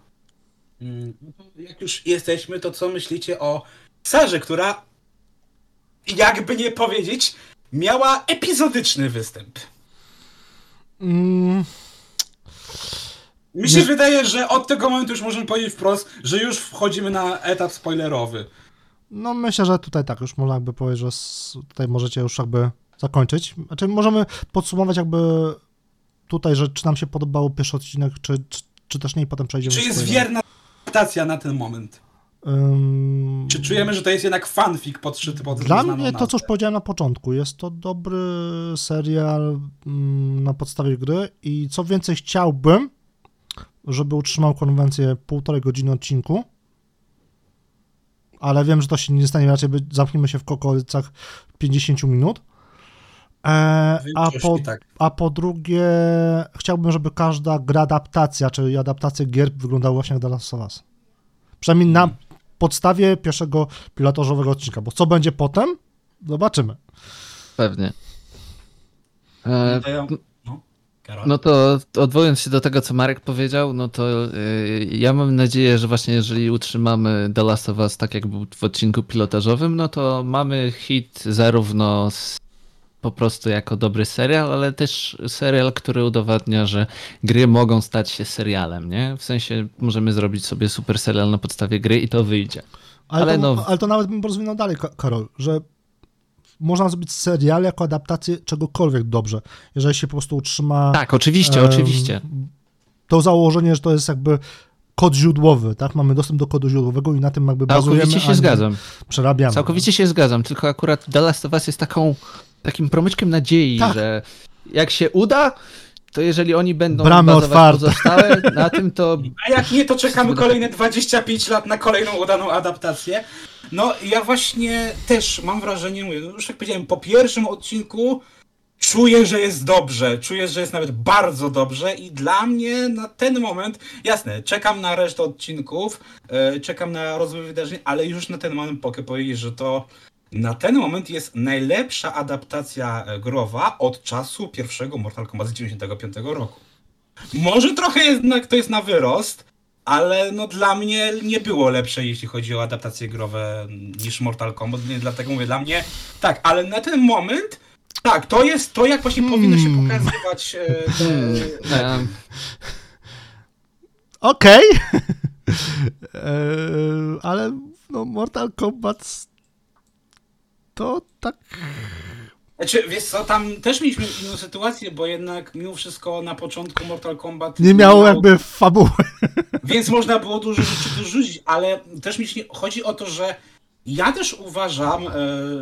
Mm, Jak już jesteśmy, to co myślicie o Sarze, która, jakby nie powiedzieć, miała epizodyczny występ? Mm, Mi się Nie- wydaje, że od tego momentu już możemy powiedzieć wprost, że już wchodzimy na etap spoilerowy. No myślę, że tutaj tak, już można jakby powiedzieć, że tutaj możecie już jakby zakończyć. Znaczy możemy podsumować jakby tutaj, że czy nam się podobał pierwszy odcinek, czy, czy, czy też nie i potem przejdziemy Czy jest wierna adaptacja na ten moment? Ym, Czy czujemy, że to jest jednak fanfic podszyty pod Dla mnie to, co już powiedziałem na początku, jest to dobry serial mm, na podstawie gry i co więcej chciałbym, żeby utrzymał konwencję półtorej godziny odcinku, ale wiem, że to się nie stanie, raczej by- zamkniemy się w okolicach 50 minut. E, a, po, tak. a po drugie, chciałbym, żeby każda gra adaptacja, czyli adaptacja gier wyglądała właśnie jak The Last of Us. Przynajmniej na podstawie pierwszego pilotażowego odcinka, bo co będzie potem, zobaczymy. Pewnie. E, No ja- no, Karol? No to odwołując się do tego, co Marek powiedział, no to y, ja mam nadzieję, że właśnie jeżeli utrzymamy The Last of Us tak jak był w odcinku pilotażowym, no to mamy hit zarówno z, po prostu jako dobry serial, ale też serial, który udowadnia, że gry mogą stać się serialem, nie? W sensie możemy zrobić sobie super serial na podstawie gry i to wyjdzie. Ale, Ale to, no- ale to nawet bym rozwinął dalej, Ka- Karol, że można zrobić serial jako adaptację czegokolwiek dobrze, jeżeli się po prostu utrzyma Tak, oczywiście, oczywiście. to założenie, że to jest jakby kod źródłowy, tak? Mamy dostęp do kodu źródłowego i na tym jakby bazujemy, Całkowicie się zgadzam. przerabiamy. Całkowicie się zgadzam, tylko akurat The Last of Us jest taką, takim promyczkiem nadziei, Tak. że jak się uda, to jeżeli oni będą Bramy bazować otwarte. pozostałe na tym, to A jak nie, to czekamy kolejne 25 lat na kolejną udaną adaptację. No, ja właśnie też mam wrażenie, mówię, no już jak powiedziałem, po pierwszym odcinku czuję, że jest dobrze. Czuję, że jest nawet bardzo dobrze i dla mnie na ten moment, jasne, czekam na resztę odcinków, e, czekam na rozwój wydarzeń, ale już na ten moment mogę powiedzieć, że to na ten moment jest najlepsza adaptacja e, growa od czasu pierwszego Mortal Kombat z 95 roku. Może trochę jednak to jest na wyrost, ale no dla mnie nie było lepsze, jeśli chodzi o adaptacje growe niż Mortal Kombat, nie, dlatego mówię, dla mnie tak, ale na ten moment tak, to jest to, jak właśnie powinno się Hmm. pokazywać e, te, E, Okej. Eee, ale no Mortal Kombat to tak Znaczy, wiesz co, tam też mieliśmy inną sytuację, bo jednak mimo wszystko na początku Mortal Kombat nie miało jakby fabuły. Więc można było dużo rzeczy dorzucić, ale też mi się chodzi o to, że ja też uważam, e,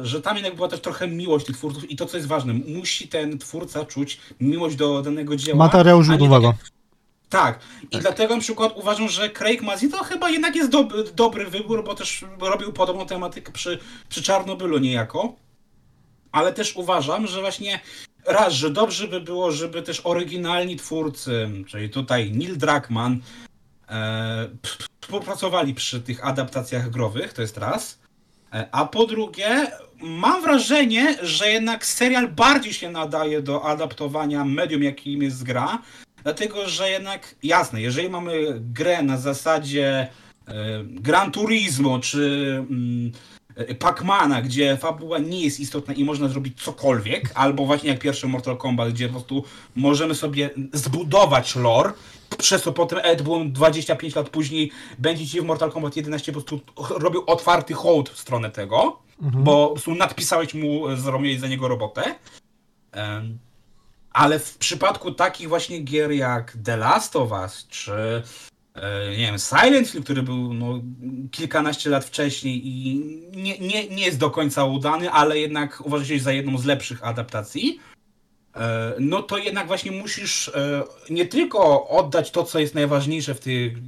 że tam jednak była też trochę miłość tych twórców i to, co jest ważne, musi ten twórca czuć miłość do danego dzieła. Nie źródłowego. tak Tak, i dlatego na przykład uważam, że Craig Mazin to chyba jednak jest dob dobry wybór, bo też robił podobną tematykę przy, przy Czarnobylu niejako. Ale też uważam, że właśnie raz, że dobrze by było, żeby też oryginalni twórcy, czyli tutaj Neil Druckmann, e, współpracowali przy tych adaptacjach growych, to jest raz. E, A po drugie, mam wrażenie, że jednak serial bardziej się nadaje do adaptowania medium, jakim jest gra, dlatego że jednak, jasne, jeżeli mamy grę na zasadzie e, Gran Turismo czy mm, e, Pacmana, gdzie fabuła nie jest istotna i można zrobić cokolwiek, albo właśnie jak pierwszy Mortal Kombat, gdzie po prostu możemy sobie zbudować lore, przez co potem Ed Boon 25 lat później będzie ci w Mortal Kombat 11 po prostu robił otwarty hołd w stronę tego, bo po prostu nadpisałeś mu, zrobiłeś za niego robotę. Ale w przypadku takich właśnie gier jak The Last of Us, czy e, nie wiem, Silent Hill, który był no, kilkanaście lat wcześniej i nie, nie, nie jest do końca udany, ale jednak uważa się za jedną z lepszych adaptacji, e, no to jednak właśnie musisz e, nie tylko oddać to, co jest najważniejsze w tych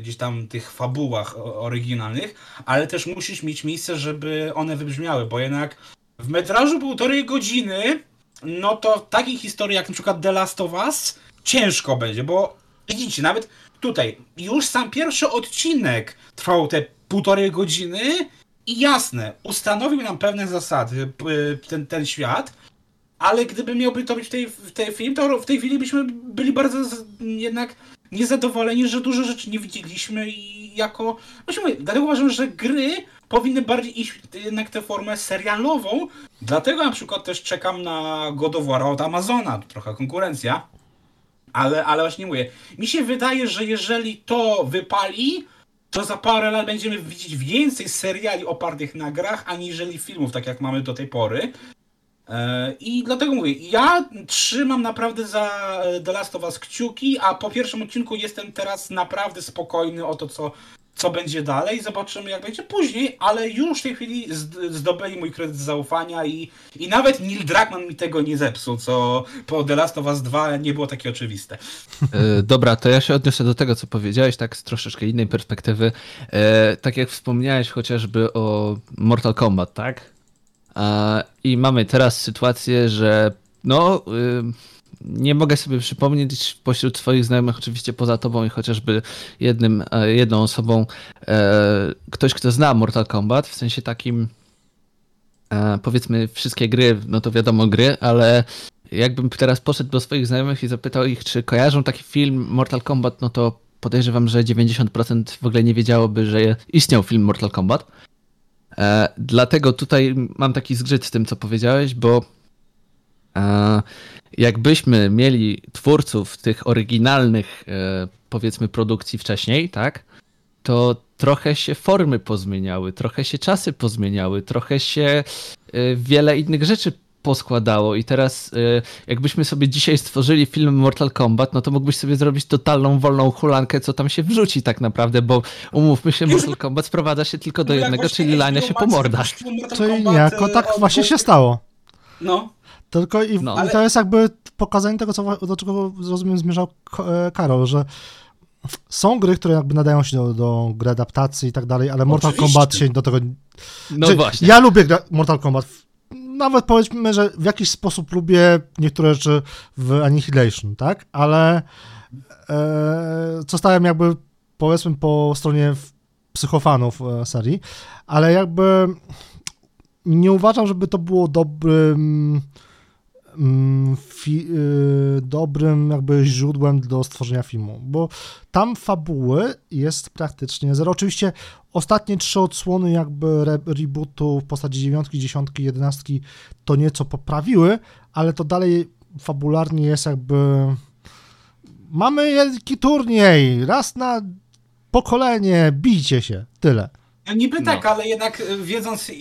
gdzieś tam tych fabułach oryginalnych, ale też musisz mieć miejsce, żeby one wybrzmiały, bo jednak w metrażu półtorej godziny, no to takiej historii jak na przykład The Last of Us ciężko będzie, bo widzicie, nawet tutaj już sam pierwszy odcinek trwał te półtorej godziny i jasne, ustanowił nam pewne zasady ten, ten świat, ale gdyby miałby to być w tej, w tej film, to w tej chwili byśmy byli bardzo jednak niezadowoleni, że dużo rzeczy nie widzieliśmy i jako... Właśnie mówię, dlatego uważam, że gry powinny bardziej iść jednak tę formę serialową, dlatego na przykład też czekam na God of War od Amazona, to trochę konkurencja, ale, ale właśnie mówię, mi się wydaje, że jeżeli to wypali, to za parę lat będziemy widzieć więcej seriali opartych na grach, aniżeli filmów, tak jak mamy do tej pory. E, I dlatego mówię, ja trzymam naprawdę za e, The Last of Us kciuki, a po pierwszym odcinku jestem teraz naprawdę spokojny o to, co, co będzie dalej. Zobaczymy, jak będzie później, ale już w tej chwili zd- zdobyli mój kredyt zaufania i, i nawet Neil Druckmann mi tego nie zepsuł, co po The Last of Us 2 nie było takie oczywiste. E, Dobra, to ja się odniosę do tego, co powiedziałeś, tak z troszeczkę innej perspektywy. Tak jak wspomniałeś chociażby o Mortal Kombat, tak? I mamy teraz sytuację, że no, y, nie mogę sobie przypomnieć pośród swoich znajomych, oczywiście poza tobą i chociażby jednym, e, jedną osobą, e, ktoś, kto zna Mortal Kombat, w sensie takim, e, powiedzmy, wszystkie gry, no to wiadomo gry, ale jakbym teraz poszedł do swoich znajomych i zapytał ich, czy kojarzą taki film Mortal Kombat, no to podejrzewam, że 90% w ogóle nie wiedziałoby, że istniał film Mortal Kombat. E, dlatego tutaj mam taki zgrzyt z tym, co powiedziałeś, bo e, jakbyśmy mieli twórców tych oryginalnych, e, powiedzmy, produkcji wcześniej, tak, to trochę się formy pozmieniały, trochę się czasy pozmieniały, trochę się e, wiele innych rzeczy poskładało i teraz y, jakbyśmy sobie dzisiaj stworzyli film Mortal Kombat, no to mógłbyś sobie zrobić totalną wolną hulankę, co tam się wrzuci tak naprawdę, bo umówmy się, Mortal Kombat sprowadza się tylko do jednego, czyli lania się po mordach. Czyli Kombat, niejako e, tak właśnie się stało. No, Tylko i, No. i Ale- to jest jakby pokazanie tego, co, do czego rozumiem zmierzał e, Karol, że są gry, które jakby nadają się do, do gry adaptacji i tak dalej, ale Mortal Oczywiście. Kombat się do tego... No Znaczy, właśnie. Ja lubię gra- Mortal Kombat. Nawet powiedzmy, że w jakiś sposób lubię niektóre rzeczy w Annihilation, tak? Ale e, zostałem jakby powiedzmy po stronie psychofanów e, serii, ale jakby nie uważam, żeby to było dobrym fi, y, dobrym jakby źródłem do stworzenia filmu, bo tam fabuły jest praktycznie zero. Oczywiście ostatnie trzy odsłony jakby re, rebootu w postaci dziewiątki, dziesiątki, jedenastki to nieco poprawiły, ale to dalej fabularnie jest jakby mamy wielki turniej, raz na pokolenie, bijcie się, tyle. No niby No. tak, ale jednak y, wiedząc, y,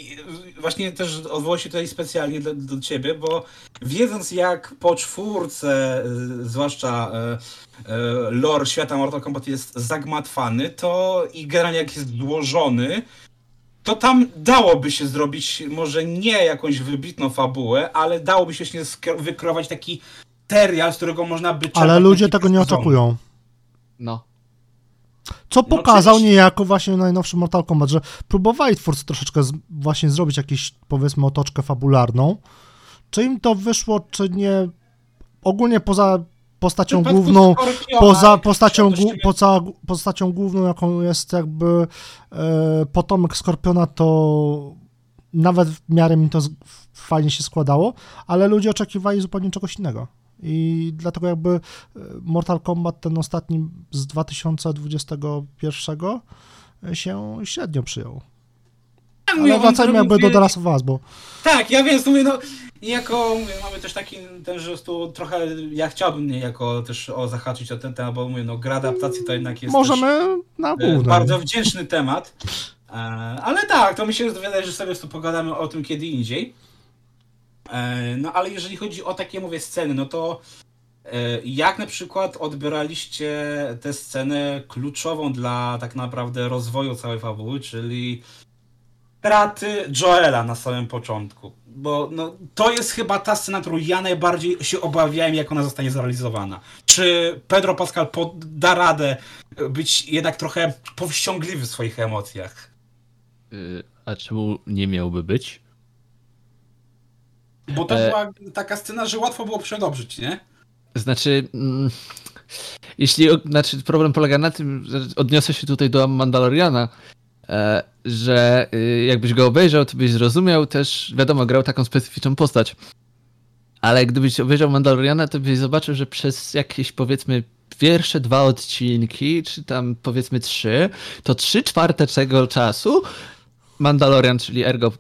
właśnie też odwołuję się tutaj specjalnie do, do ciebie, bo wiedząc jak po czwórce, y, zwłaszcza y, y, lore świata Mortal Kombat jest zagmatwany, to i generalnie jak jest złożony, to tam dałoby się zrobić może nie jakąś wybitną fabułę, ale dałoby się właśnie wykreować taki serial, z którego można by Ale ludzie tego nie oczekują. No. Co No pokazał oczywiście. niejako właśnie najnowszy Mortal Kombat, że próbowali twórcy troszeczkę z, właśnie zrobić jakieś, powiedzmy, otoczkę fabularną. Czy im to wyszło, czy nie? Ogólnie poza postacią główną, poza postacią, odnościmy- poza postacią główną, jaką jest jakby e, potomek Skorpiona, to nawet w miarę mi to fajnie się składało, ale ludzie oczekiwali zupełnie czegoś innego. I dlatego jakby e, Mortal Kombat ten ostatni z 2021 się średnio przyjął. Tak, mówię, Ale on wracajmy jakby do The Last of Us, bo Tak, ja wiem, mówię, no jako mówię, mamy też taki ten, że tu trochę ja chciałbym niejako też o zahaczyć o ten temat, bo mówię, no gra adaptacji to jednak jest możemy na e, głównym. bardzo wdzięczny temat. E, ale tak, to mi się wydaje, że sobie tu pogadamy o tym kiedy indziej. E, no ale jeżeli chodzi o takie mówię sceny, no to e, jak na przykład odbieraliście tę scenę kluczową dla tak naprawdę rozwoju całej fabuły, czyli straty Joela na samym początku. Bo no, to jest chyba ta scena, którą ja najbardziej się obawiałem, jak ona zostanie zrealizowana. Czy Pedro Pascal da radę być jednak trochę powściągliwy w swoich emocjach? Y, A czemu nie miałby być? Bo to E. była taka scena, że łatwo było przedobrzyć, nie? Znaczy, mm, jeśli, znaczy problem polega na tym, że odniosę się tutaj do Mandaloriana, e, że y, jakbyś go obejrzał, to byś zrozumiał też, wiadomo, grał taką specyficzną postać. Ale gdybyś obejrzał Mandaloriana, to byś zobaczył, że przez jakieś powiedzmy pierwsze dwa odcinki, czy tam powiedzmy trzy, to trzy czwarte tego czasu Mandalorian, czyli ergo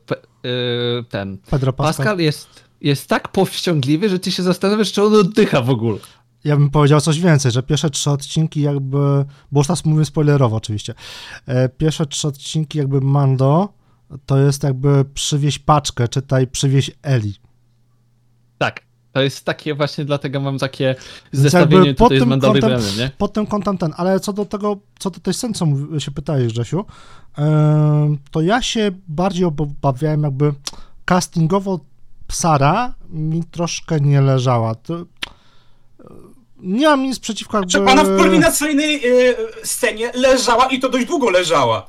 y, ten Pedro Pascal. Pascal jest, jest tak powściągliwy, że ty się zastanawiasz, czy on oddycha w ogóle. Ja bym powiedział coś więcej, że pierwsze trzy odcinki jakby, bo już teraz mówię spoilerowo oczywiście, e, pierwsze trzy odcinki jakby Mando to jest jakby przywieź paczkę, czytaj przywieź Eli. Tak. To jest takie właśnie, dlatego mam takie zestawienie tutaj z tym Mandalorianem, nie? Pod tym kątem ten, ale co do tego, co do tej sceny, co się pytałeś Grzesiu, to ja się bardziej obawiałem jakby castingowo Sara mi troszkę nie leżała. To, e, nie mam nic przeciwko jakby... Czy ona w kulminacyjnej y, scenie leżała i to dość długo leżała.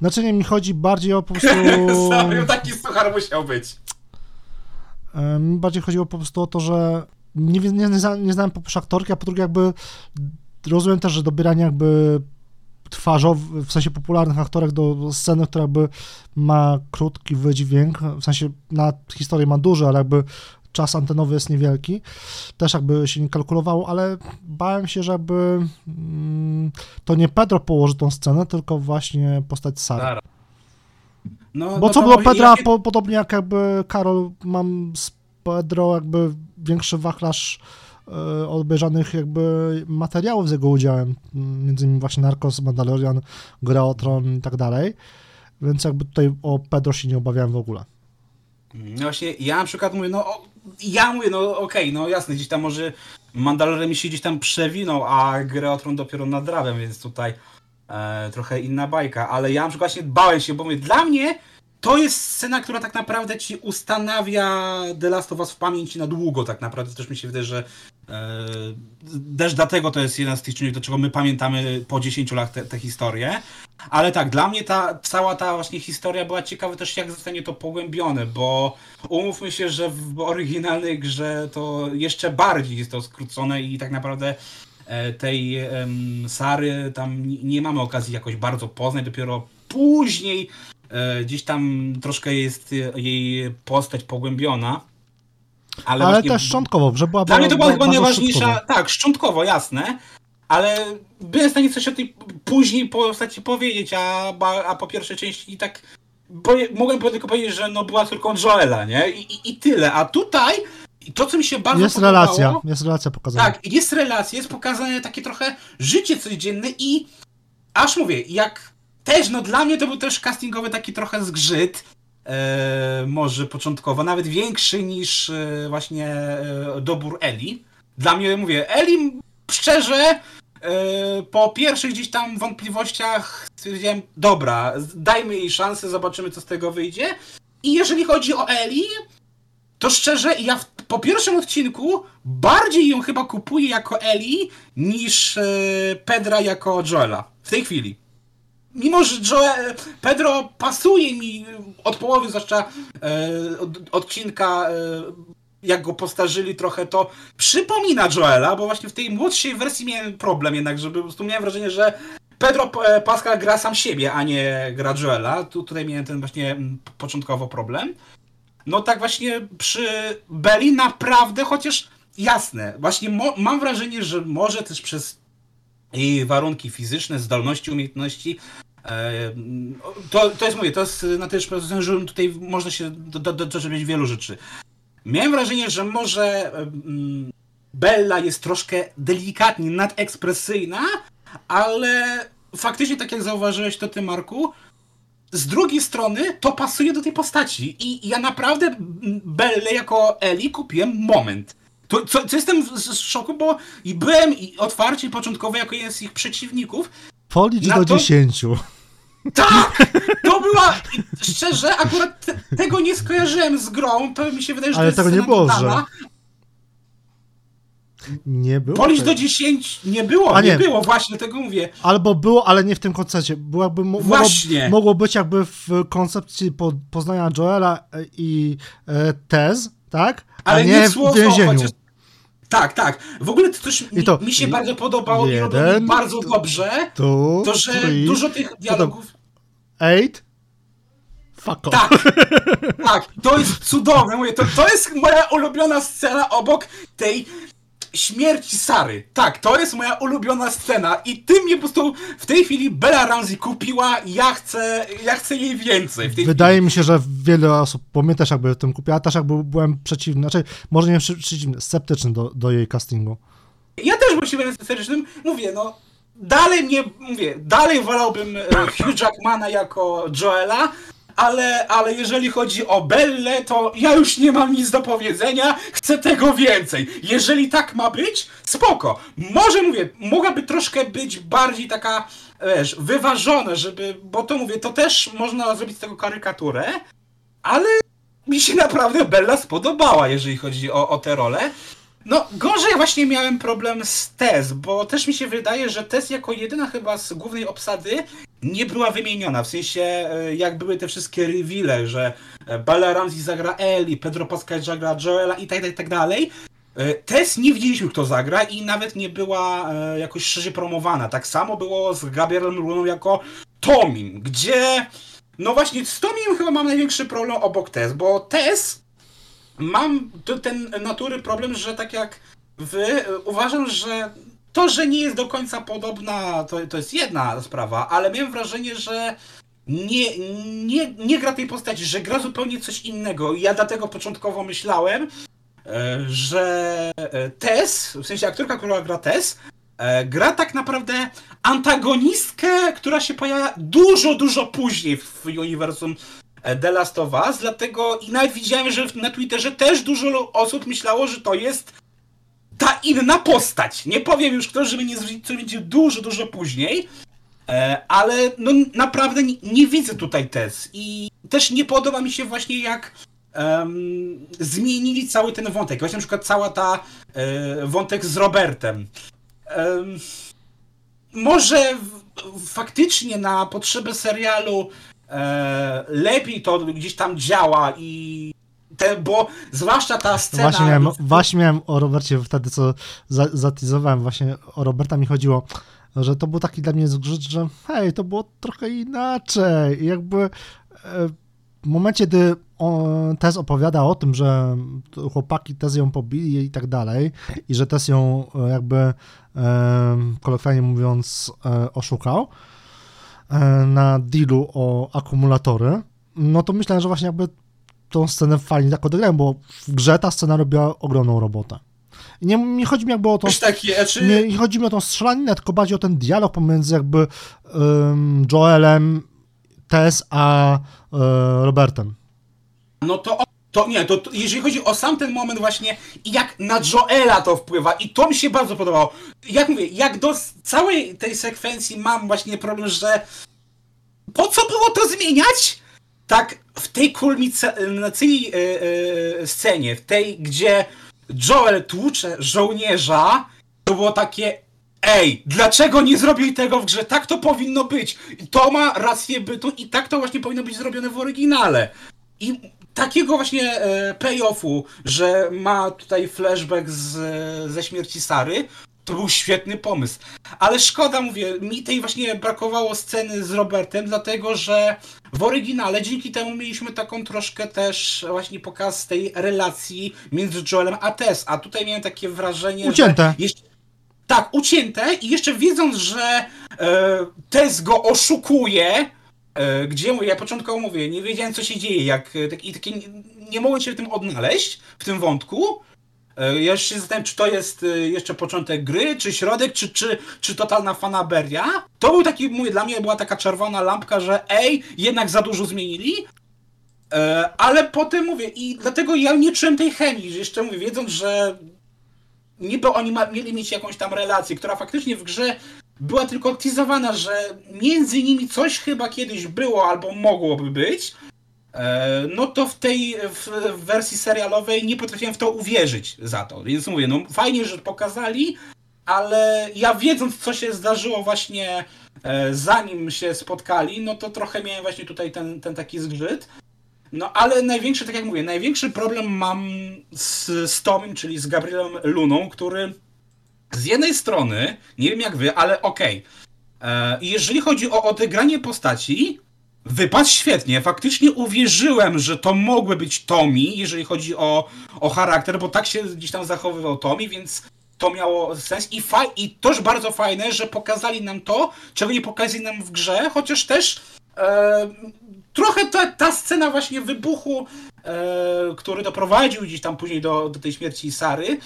Znaczy nie, mi chodzi bardziej o po prostu... Sorry, taki suchar musiał być. Mi bardziej chodziło po prostu o to, że nie, nie, nie, zna- nie znałem po pierwsze aktorki, a po drugie jakby rozumiem też, że dobieranie jakby twarzowy, w sensie popularnych aktorek do sceny, która jakby ma krótki wydźwięk, w sensie na historię ma duży, ale jakby czas antenowy jest niewielki, też jakby się nie kalkulowało, ale bałem się, żeby mm, to nie Pedro położy tą scenę, tylko właśnie postać Sara. No, Bo no co było Pedra, jakie- po, podobnie jak jakby Karol, mam z Pedro jakby większy wachlarz e, odbierzanych jakby materiałów z jego udziałem, m, między innymi właśnie Narcos, Mandalorian, Gra o Tron i tak dalej, więc jakby tutaj o Pedro się nie obawiałem w ogóle. No właśnie, ja na przykład mówię, no o, ja mówię, no okej, no jasne, gdzieś tam może Mandalorian mi się gdzieś tam przewinął, a Greotron dopiero nadrabiam, więc tutaj e, trochę inna bajka, ale ja na przykład właśnie bałem się, bo mówię, dla mnie to jest scena, która tak naprawdę ci ustanawia The Last of Us w pamięci na długo, tak naprawdę też mi się wydaje, że e, też dlatego to jest jeden z tych czynników, do czego my pamiętamy po 10 latach tę historię. Ale tak, dla mnie ta cała ta właśnie historia była ciekawa też jak zostanie to pogłębione, bo umówmy się, że w oryginalnej grze to jeszcze bardziej jest to skrócone i tak naprawdę tej em, Sary tam nie- mamy okazji jakoś bardzo poznać, dopiero później e, gdzieś tam troszkę jest e, jej postać pogłębiona. Ale, właśnie też szczątkowo, że była Dla mnie to była chyba najważniejsza, szczątkowo. tak, szczątkowo, jasne, ale byłem w stanie coś o tej później postaci powiedzieć, a, a, po pierwszej części tak powie, mogłem tylko powiedzieć, że no była córką Joela, nie? I, i, i tyle, a tutaj to, co mi się bardzo Jest podobało, relacja, jest relacja pokazana. Tak, jest relacja, jest pokazane takie trochę życie codzienne i aż mówię, jak też, no dla mnie to był też castingowy taki trochę zgrzyt, e, może początkowo, nawet większy niż e, właśnie e, dobór Eli. Dla mnie, mówię, Eli szczerze, e, po pierwszych gdzieś tam wątpliwościach stwierdziłem, dobra, dajmy jej szansę, zobaczymy co z tego wyjdzie. I jeżeli chodzi o Eli, to szczerze, ja w, po pierwszym odcinku bardziej ją chyba kupuję jako Eli niż e, Pedra jako Joela. W tej chwili. Mimo, że Joe, Pedro pasuje mi od połowy, zwłaszcza e, od, odcinka, e, jak go postarzyli trochę, to przypomina Joela, bo właśnie w tej młodszej wersji miałem problem jednak, żeby po prostu miałem wrażenie, że Pedro e, Pascal gra sam siebie, a nie gra Joela. Tu, tutaj miałem ten właśnie mm, początkowo problem. No tak właśnie przy Belly naprawdę, chociaż jasne, właśnie mam wrażenie, że może też przez jej warunki fizyczne, zdolności, umiejętności, e, to, to jest mówię, to jest na tyle że tutaj można się do- do- doczepić wielu rzeczy. Miałem wrażenie, że może mm, Bella jest troszkę delikatnie nadekspresyjna, ale faktycznie, tak jak zauważyłeś to ty, Marku, z drugiej strony to pasuje do tej postaci. I ja naprawdę Belle jako Eli kupiłem moment. To, co, co jestem w, w szoku, bo i byłem i otwarcie początkowo jako jeden z ich przeciwników. Policz do to- 10. Tak! To była. Szczerze, akurat te, tego nie skojarzyłem z grą. To mi się wydaje, że Ale to jest tego nie było. Nie było. Policz do 10 nie było, A nie. nie. było, właśnie tego mówię. Albo było, ale nie w tym koncepcie. Było jakby, mo- Właśnie. mogło być jakby w koncepcji po, poznania Joela e, i e, Tez, tak? A Ale nie, nie w słowo, więzieniu. chociaż- Tak, tak. W ogóle to też mi, I to mi się bardzo podobało i robiło jeden, mi bardzo dobrze. Tu, To, że three, dużo tych dialogów. eight, fuck off. Tak, tak, to jest cudowne. Mówię, to, to jest moja ulubiona scena obok tej śmierci Sary. Tak, to jest moja ulubiona scena i ty mnie po prostu w tej chwili Bella Ramsey kupiła ja chcę, ja chcę jej więcej. Wydaje mi się, że wiele osób, bo mnie też jakby tym kupiła, też jakby byłem przeciwny, znaczy może nie przeciwny, sceptyczny do, do jej castingu. Ja też będę sceptycznym. Mówię, no. Dalej nie, mówię, dalej wolałbym e, Hugh Jackmana jako Joela, ale, ale jeżeli chodzi o Bellę, to ja już nie mam nic do powiedzenia, chcę tego więcej. Jeżeli tak ma być, spoko. Może mówię, mogłaby troszkę być bardziej taka, wiesz, wyważona, żeby, bo to mówię, to też można zrobić z tego karykaturę, ale mi się naprawdę Bella spodobała, jeżeli chodzi o, o tę rolę. No, gorzej właśnie miałem problem z Tez, bo też mi się wydaje, że Tez jako jedyna chyba z głównej obsady nie była wymieniona. W sensie, e, jak były te wszystkie reveale, że e, Bella Ramsey zagra Ellie, Pedro Pascal zagra Joela i tak i tak dalej. E, Tez nie widzieliśmy, kto zagra i nawet nie była jakoś szerzej promowana. Tak samo było z Gabrielem Luną jako Tomim, gdzie... No właśnie, z Tomim chyba mam największy problem obok Tez, bo Tez mam ten natury problem, że tak jak wy, uważam, że to, że nie jest do końca podobna, to, to jest jedna sprawa, ale miałem wrażenie, że nie, nie, nie gra tej postaci, że gra zupełnie coś innego. I ja dlatego początkowo myślałem, e, że e, Tess, w sensie aktorka, która gra Tess, e, gra tak naprawdę antagonistkę, która się pojawia dużo, dużo później w uniwersum The Last of Us, dlatego i nawet widziałem, że na Twitterze też dużo osób myślało, że to jest ta inna postać. Nie powiem już kto, żeby nie zwrócić, co będzie dużo, dużo później, e, ale no naprawdę nie, nie widzę tutaj Tess i też nie podoba mi się właśnie jak em, zmienili cały ten wątek. Właśnie na przykład cała ta e, wątek z Robertem. Em, może w, faktycznie na potrzeby serialu e, lepiej to gdzieś tam działa i bo zwłaszcza ta scena... Właśnie miałem, właśnie miałem o Robercie wtedy, co za, zatizowałem, właśnie o Roberta mi chodziło, że to był taki dla mnie zgrzyt, że hej, to było trochę inaczej. I jakby e, w momencie, gdy on, Tess opowiada o tym, że chłopaki Tess ją pobili i tak dalej, i że Tess ją e, jakby, e, kolokwialnie mówiąc, oszukał na dealu o akumulatory, no to myślałem, że właśnie jakby tą scenę fajnie tak odegrałem, bo w grze ta scena robiła ogromną robotę. I nie, nie chodzi mi jakby o takie, znaczy... Nie, nie chodzi mi o tą strzelaninę, tylko bardziej o ten dialog pomiędzy jakby um, Joelem, Tess a e, Robertem. No to, to nie, to, to jeżeli chodzi o sam ten moment właśnie i jak na Joela to wpływa i to mi się bardzo podobało. Jak mówię, jak do całej tej sekwencji mam właśnie problem, że po co było to zmieniać? Tak w tej kulminacyjnej e, e, scenie, w tej, gdzie Joel tłucze żołnierza, to było takie Ej, dlaczego nie zrobili tego w grze? Tak to powinno być. To ma rację bytu i tak to właśnie powinno być zrobione w oryginale. I takiego właśnie e, payoffu, że ma tutaj flashback z, ze śmierci Sary, to był świetny pomysł. Ale szkoda, mówię, mi tej właśnie brakowało sceny z Robertem, dlatego że w oryginale dzięki temu mieliśmy taką troszkę też właśnie pokaz tej relacji między Joelem a Tess, a tutaj miałem takie wrażenie, Ucięte. że... Jeszcze, tak, ucięte i jeszcze wiedząc, że e, Tess go oszukuje, e, gdzie mówię, ja początkowo mówię, nie wiedziałem co się dzieje, jak, e, tak, i takie nie, nie mogłem się w tym odnaleźć, w tym wątku. E, Ja się zastanawiam, czy to jest e, jeszcze początek gry, czy środek, czy, czy, czy totalna fanaberia. To był taki, mówię, dla mnie była taka czerwona lampka, że ej, jednak za dużo zmienili. E, ale potem mówię, i dlatego ja nie czułem tej chemii, że jeszcze mówię, wiedząc, że niby oni ma, mieli mieć jakąś tam relację, która faktycznie w grze była tylko teasowana, że między nimi coś chyba kiedyś było albo mogłoby być, no to w tej w, wersji serialowej nie potrafiłem w to uwierzyć za to. Więc mówię, no fajnie, że pokazali, ale ja wiedząc, co się zdarzyło właśnie e, zanim się spotkali, no to trochę miałem właśnie tutaj ten, ten taki zgrzyt. No ale największy, tak jak mówię, największy problem mam z, z Tomem, czyli z Gabrielem Luną, który z jednej strony, nie wiem jak wy, ale okej, e, jeżeli chodzi o odegranie postaci, wypadł świetnie. Faktycznie uwierzyłem, że to mogły być Tommy, jeżeli chodzi o, o charakter, bo tak się gdzieś tam zachowywał Tommy, więc to miało sens. I, fa- I też bardzo fajne, że pokazali nam to, czego nie pokazali nam w grze, chociaż też e, trochę ta, ta scena właśnie wybuchu, e, który doprowadził gdzieś tam później do, do tej śmierci Sary,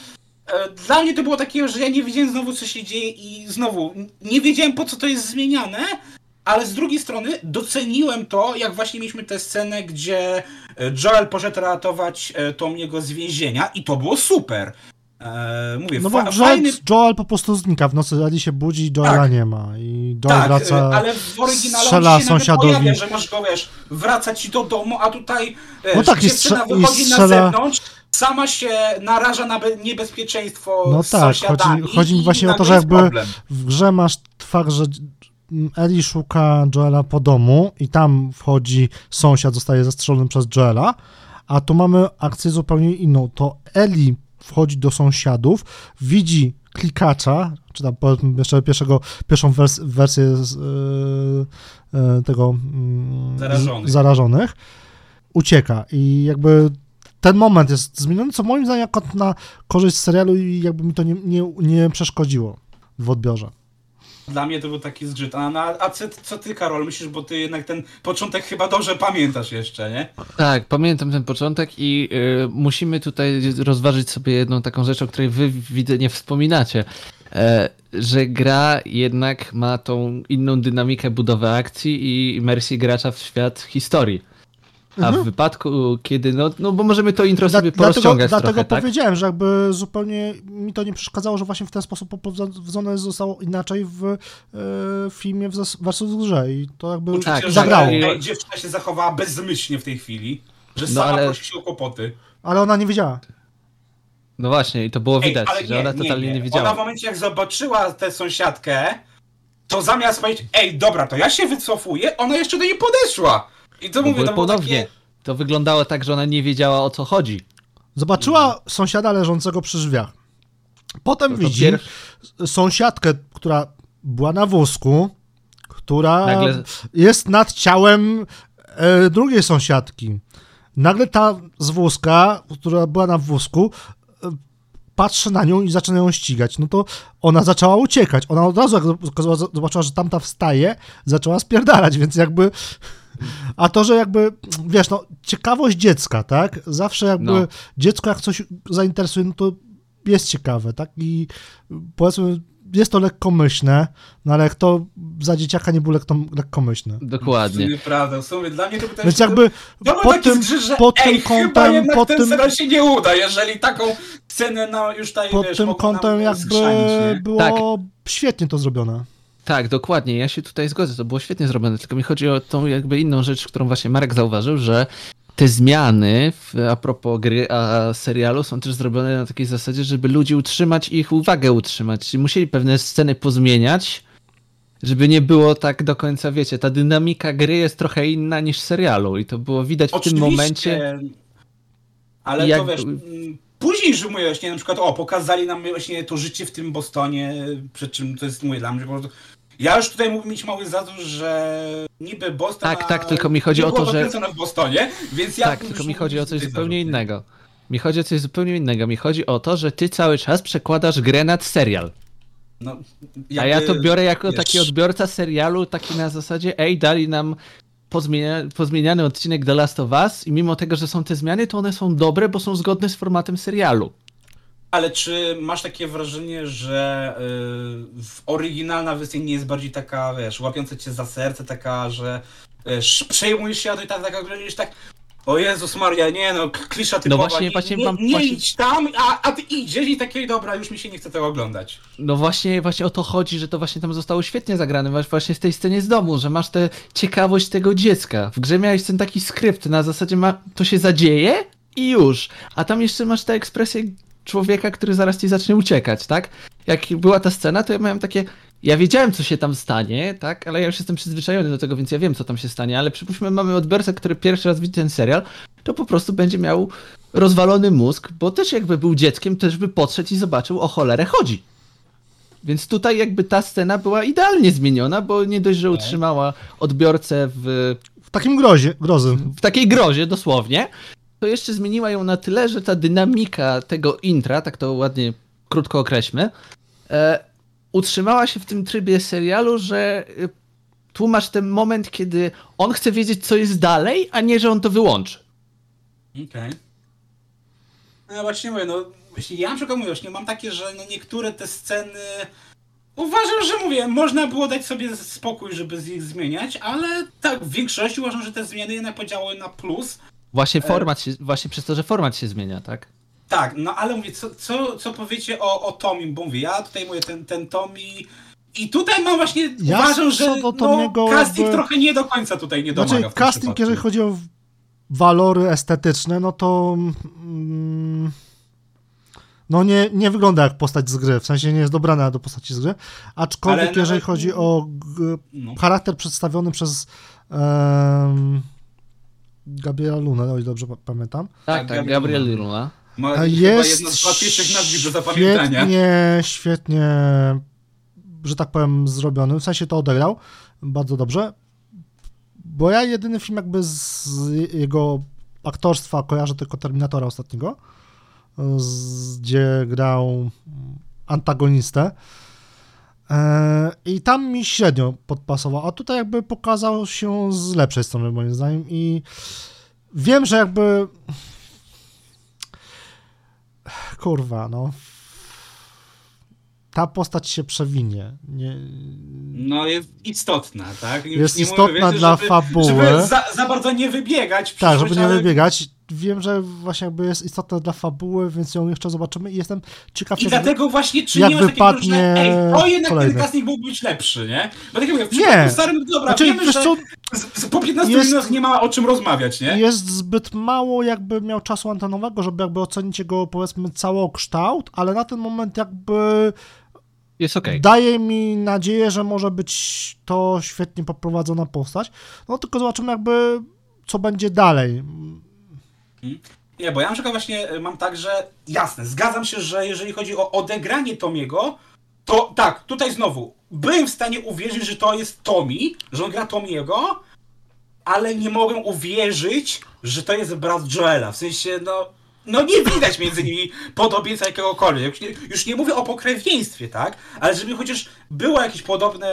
e, dla mnie to było takie, że ja nie wiedziałem znowu co się dzieje i znowu nie wiedziałem po co to jest zmieniane, ale z drugiej strony doceniłem to, jak właśnie mieliśmy tę scenę, gdzie e, Joel poszedł ratować e, Tomiego z więzienia i to było super. E, mówię, No bo fajny Joel po prostu znika w nocy, Eli się budzi i Joela Tak. nie ma. I Joel tak, wraca, e, ale w oryginale strzela się sąsiadowi. pojawia, że masz go, wiesz, wracać ci do domu, a tutaj No tak, dziewczyna strze- wychodzi na strzela- zewnątrz, sama się naraża na be- niebezpieczeństwo No tak, sąsiadami chodzi- chodzi mi właśnie o to, że jakby- problem. w grze masz fakt, że Eli szuka Joela po domu i tam wchodzi sąsiad, zostaje zastrzelony przez Joela, a tu mamy akcję zupełnie inną. To Eli wchodzi do sąsiadów, widzi klikacza, czy tam jeszcze pierwszego, pierwszą wers wersję z, e, tego mm, Zarażonych. z, zarażonych, ucieka i jakby ten moment jest zmieniony, co moim zdaniem jako na korzyść serialu i jakby mi to nie, nie, nie przeszkodziło w odbiorze. Dla mnie to był taki zgrzyt. A, a co, co ty, Karol, myślisz, bo ty jednak ten początek chyba dobrze pamiętasz jeszcze, nie? Tak, pamiętam ten początek i y, musimy tutaj rozważyć sobie jedną taką rzecz, o której wy widzę nie wspominacie. E, że gra jednak ma tą inną dynamikę budowy akcji i imersji gracza w świat historii. A w wypadku, kiedy, no, no bo możemy to intro sobie Dla- dlatego porozciągać dlatego trochę, tak? powiedziałem, że jakby zupełnie mi to nie przeszkadzało, że właśnie w ten sposób poprowadzone zostało inaczej w e, filmie w versus grze i to jakby Uczucie, Tak, że zagrało. tak. ej, dziewczyna się zachowała bezmyślnie w tej chwili, że No, sama ale- prosi się o kłopoty. Ale ona nie wiedziała. No właśnie, i to było Ej, widać, ale że ona totalnie nie, Ona w momencie, jak zobaczyła tę sąsiadkę, to zamiast powiedzieć, ej, dobra, to ja się wycofuję, ona jeszcze do niej podeszła. I to No mówię, to ponownie, takie... to wyglądało tak, że ona nie wiedziała o co chodzi. Zobaczyła sąsiada leżącego przy drzwiach. Potem to widzi pierw- sąsiadkę, która była na wózku, która Nagle- jest nad ciałem e, drugiej sąsiadki. nagle ta z wózka, która była na wózku, e, patrzy na nią i zaczyna ją ścigać. No to ona zaczęła uciekać. Ona od razu, jak zobaczyła- zobaczyła, że tamta wstaje, zaczęła spierdalać, więc jakby... A to, że jakby, wiesz, no, ciekawość dziecka, tak? Zawsze jakby No. dziecko jak coś zainteresuje, no to jest ciekawe, tak? I powiedzmy, jest to lekkomyślne, no ale jak to za dzieciaka nie było lekko, lekkomyślne. W Dokładnie. sumie prawda, w sumie dla mnie to pytanie... Więc jakby To był pod taki tym, zgrzyt, że pod ej, tym kątem, pod ten tym, serial się nie uda, jeżeli taką scenę na, już tutaj, pod wiesz, tym kątem jakby skrzanić, było Tak. świetnie to zrobione. Tak, dokładnie. Ja się tutaj zgodzę. To było świetnie zrobione. Tylko mi chodzi o tą jakby inną rzecz, którą właśnie Marek zauważył, że te zmiany w, a propos gry, a serialu są też zrobione na takiej zasadzie, żeby ludzi utrzymać i ich uwagę utrzymać. Musieli pewne sceny pozmieniać, żeby nie było tak do końca, wiecie, ta dynamika gry jest trochę inna niż serialu i to było widać w tym momencie. Ale jak- to wiesz, mm, później, że mówię właśnie, na przykład, o, pokazali nam właśnie to życie w tym Bostonie, przed czym to jest, mówię, dla mnie po prostu... Ja już tutaj mógł mieć mały zarzut, że niby Boston... Tak, tak, tylko mi chodzi o to, że- w Bostonie, więc ja... Tak, tylko mi chodzi o coś zupełnie zarzut, nie? innego. Mi chodzi o coś zupełnie innego. Mi chodzi o to, że ty cały czas przekładasz grę nad serial. No, A ja to biorę jako wiesz, taki odbiorca serialu, taki na zasadzie, ej, dali nam pozmienia, pozmieniany odcinek The Last of Us i mimo tego, że są te zmiany, to one są dobre, bo są zgodne z formatem serialu. Ale czy masz takie wrażenie, że y, oryginalna wersja nie jest bardziej taka, wiesz, łapiąca cię za serce, taka, że wiesz, przejmujesz się, a to i tak, taka, że tak, o Jezus Maria, nie no, klisza typowa, właśnie- nie, właśnie nie, mam- nie właśnie- idź tam, a, a ty idziesz i takie, dobra, już mi się nie chce tego oglądać. No właśnie, właśnie o to chodzi, że to właśnie tam zostało świetnie zagrane, właśnie w tej scenie z domu, że masz tę ciekawość tego dziecka. W grze miałeś ten taki skrypt, na zasadzie ma, to się zadzieje i już. A tam jeszcze masz tę ekspresję człowieka, który zaraz ci zacznie uciekać, tak? Jak była ta scena, to ja miałem takie, ja wiedziałem, co się tam stanie, tak? Ale ja już jestem przyzwyczajony do tego, więc ja wiem, co tam się stanie. Ale przypuśćmy, mamy odbiorcę, który pierwszy raz widzi ten serial, to po prostu będzie miał rozwalony mózg, bo też jakby był dzieckiem, też by podszedł i zobaczył, o cholerę chodzi. Więc tutaj jakby ta scena była idealnie zmieniona, bo nie dość, że utrzymała odbiorcę w, W takim grozie, grozy. w takiej grozie dosłownie, to jeszcze zmieniła ją na tyle, że ta dynamika tego intra, tak to ładnie krótko określmy, e, utrzymała się w tym trybie serialu, że e, tłumacz ten moment, kiedy on chce wiedzieć, co jest dalej, a nie, że on to wyłączy. Okej. No właśnie mówię, no właśnie ja na przykład mówię, właśnie mam takie, że no niektóre te sceny uważam, że mówię, można było dać sobie spokój, żeby z ich zmieniać, ale tak w większości uważam, że te zmiany jednak podziały na plus. Właśnie format się, właśnie przez to, że format się zmienia, tak? Tak, no ale mówię, co, co, co powiecie o, o Tomim, bo mówię, ja tutaj mówię, ten, ten Tomi i tutaj mam właśnie, Ja uważam, że no, casting jakby- trochę nie do końca tutaj nie domaga Znaczy, casting, przypadku. jeżeli chodzi o walory estetyczne, no to mm, no nie, nie wygląda jak postać z gry, w sensie nie jest dobrana do postaci z gry, aczkolwiek Ale jeżeli nawet- chodzi o g- No. charakter przedstawiony przez um, Gabriela Luna, o ile dobrze pa- pamiętam, Tak, Tak, tak, Gabriel Gabriel Luna. Ma jest jedno z łatwiejszych nazwisk do zapamiętania. świetnie, świetnie, że tak powiem, zrobiony, w sensie to odegrał bardzo dobrze, bo ja jedyny film jakby z jego aktorstwa kojarzę tylko Terminatora ostatniego, z, gdzie grał antagonistę. E, i tam mi średnio podpasował, a tutaj jakby pokazał się z lepszej strony moim zdaniem. I wiem, że jakby kurwa, no ta postać się przewinie. Nie, No jest istotna, tak? Już Jest nie mówię, istotna wiecie, dla żeby, fabuły. Żeby za, za bardzo nie wybiegać. tak, żeby nie ale- wybiegać. Wiem, że właśnie jakby jest istotna dla fabuły, więc ją jeszcze zobaczymy i jestem ciekaw, I jak dlatego właśnie, czy jak nie ma takiego, wypadnie że ej, to jednak kolejny. ten casting mógł być lepszy, nie? Bo tak jak mówię, w Nie. starym, dobra, Znaczy, wiemy, wiesz że co, z, z, po 15 jest- minutach nie ma o czym rozmawiać, nie? jest zbyt mało jakby miał czasu antenowego, żeby jakby ocenić jego powiedzmy całokształt, ale na ten moment jakby Jest okej. daje mi nadzieję, że może być to świetnie poprowadzona postać. No tylko zobaczymy jakby co będzie dalej. Nie, bo ja na przykład właśnie e, mam tak, że jasne, zgadzam się, że jeżeli chodzi o odegranie Tomiego, to tak, tutaj znowu, byłem w stanie uwierzyć, że to jest Tomi, że on gra Tomiego, ale nie mogłem uwierzyć, że to jest brat Joela. W sensie, no, no nie widać między nimi podobieństwa jakiegokolwiek. Już nie, już nie mówię o pokrewieństwie, tak? Ale żeby chociaż było jakieś podobne,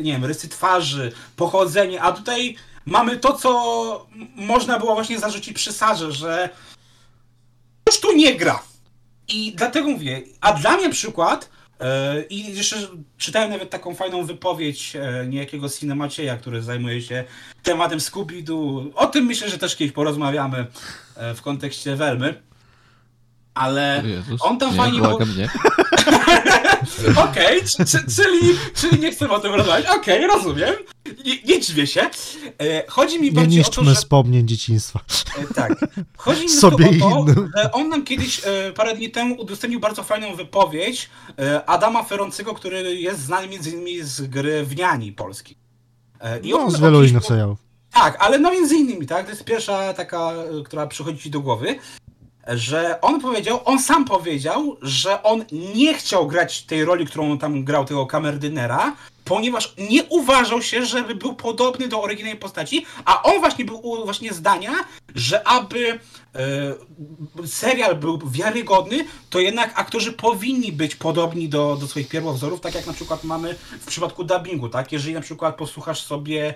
nie wiem, rysy twarzy, pochodzenie, a tutaj mamy to, co można było właśnie zarzucić przy Sarze, że już tu nie gra. I dlatego mówię, a dla mnie przykład, e, i jeszcze czytałem nawet taką fajną wypowiedź e, niejakiego Cinemacieja, który zajmuje się tematem Scooby-Doo. O tym myślę, że też kiedyś porozmawiamy e, w kontekście Welmy. Ale Jezus, on tam nie, fajnie... błagam, nie. Okej, czy- czyli, czyli nie chcemy o tym rozmawiać. Okej, rozumiem. Nie, nie dziwię się. E, Chodzi mi Nie bardziej o to, niszczmy że... wspomnień dzieciństwa. E, Tak. Chodzi mi Sobie o to, innym. że on nam kiedyś e, parę dni temu udostępnił bardzo fajną wypowiedź Adama Feroncego, który jest znany między innymi z gry Wniani Polski. E, i No, on- z wielu innych serialów. Tak, ale no między innymi, tak? To jest pierwsza taka, która przychodzi ci do głowy, że on powiedział, on sam powiedział, że on nie chciał grać tej roli, którą on tam grał, tego kamerdynera, ponieważ nie uważał się, żeby był podobny do oryginalnej postaci, a on właśnie był właśnie zdania, że aby e, serial był wiarygodny, to jednak aktorzy powinni być podobni do, do swoich pierwowzorów, tak jak na przykład mamy w przypadku dubbingu, tak? Jeżeli na przykład posłuchasz sobie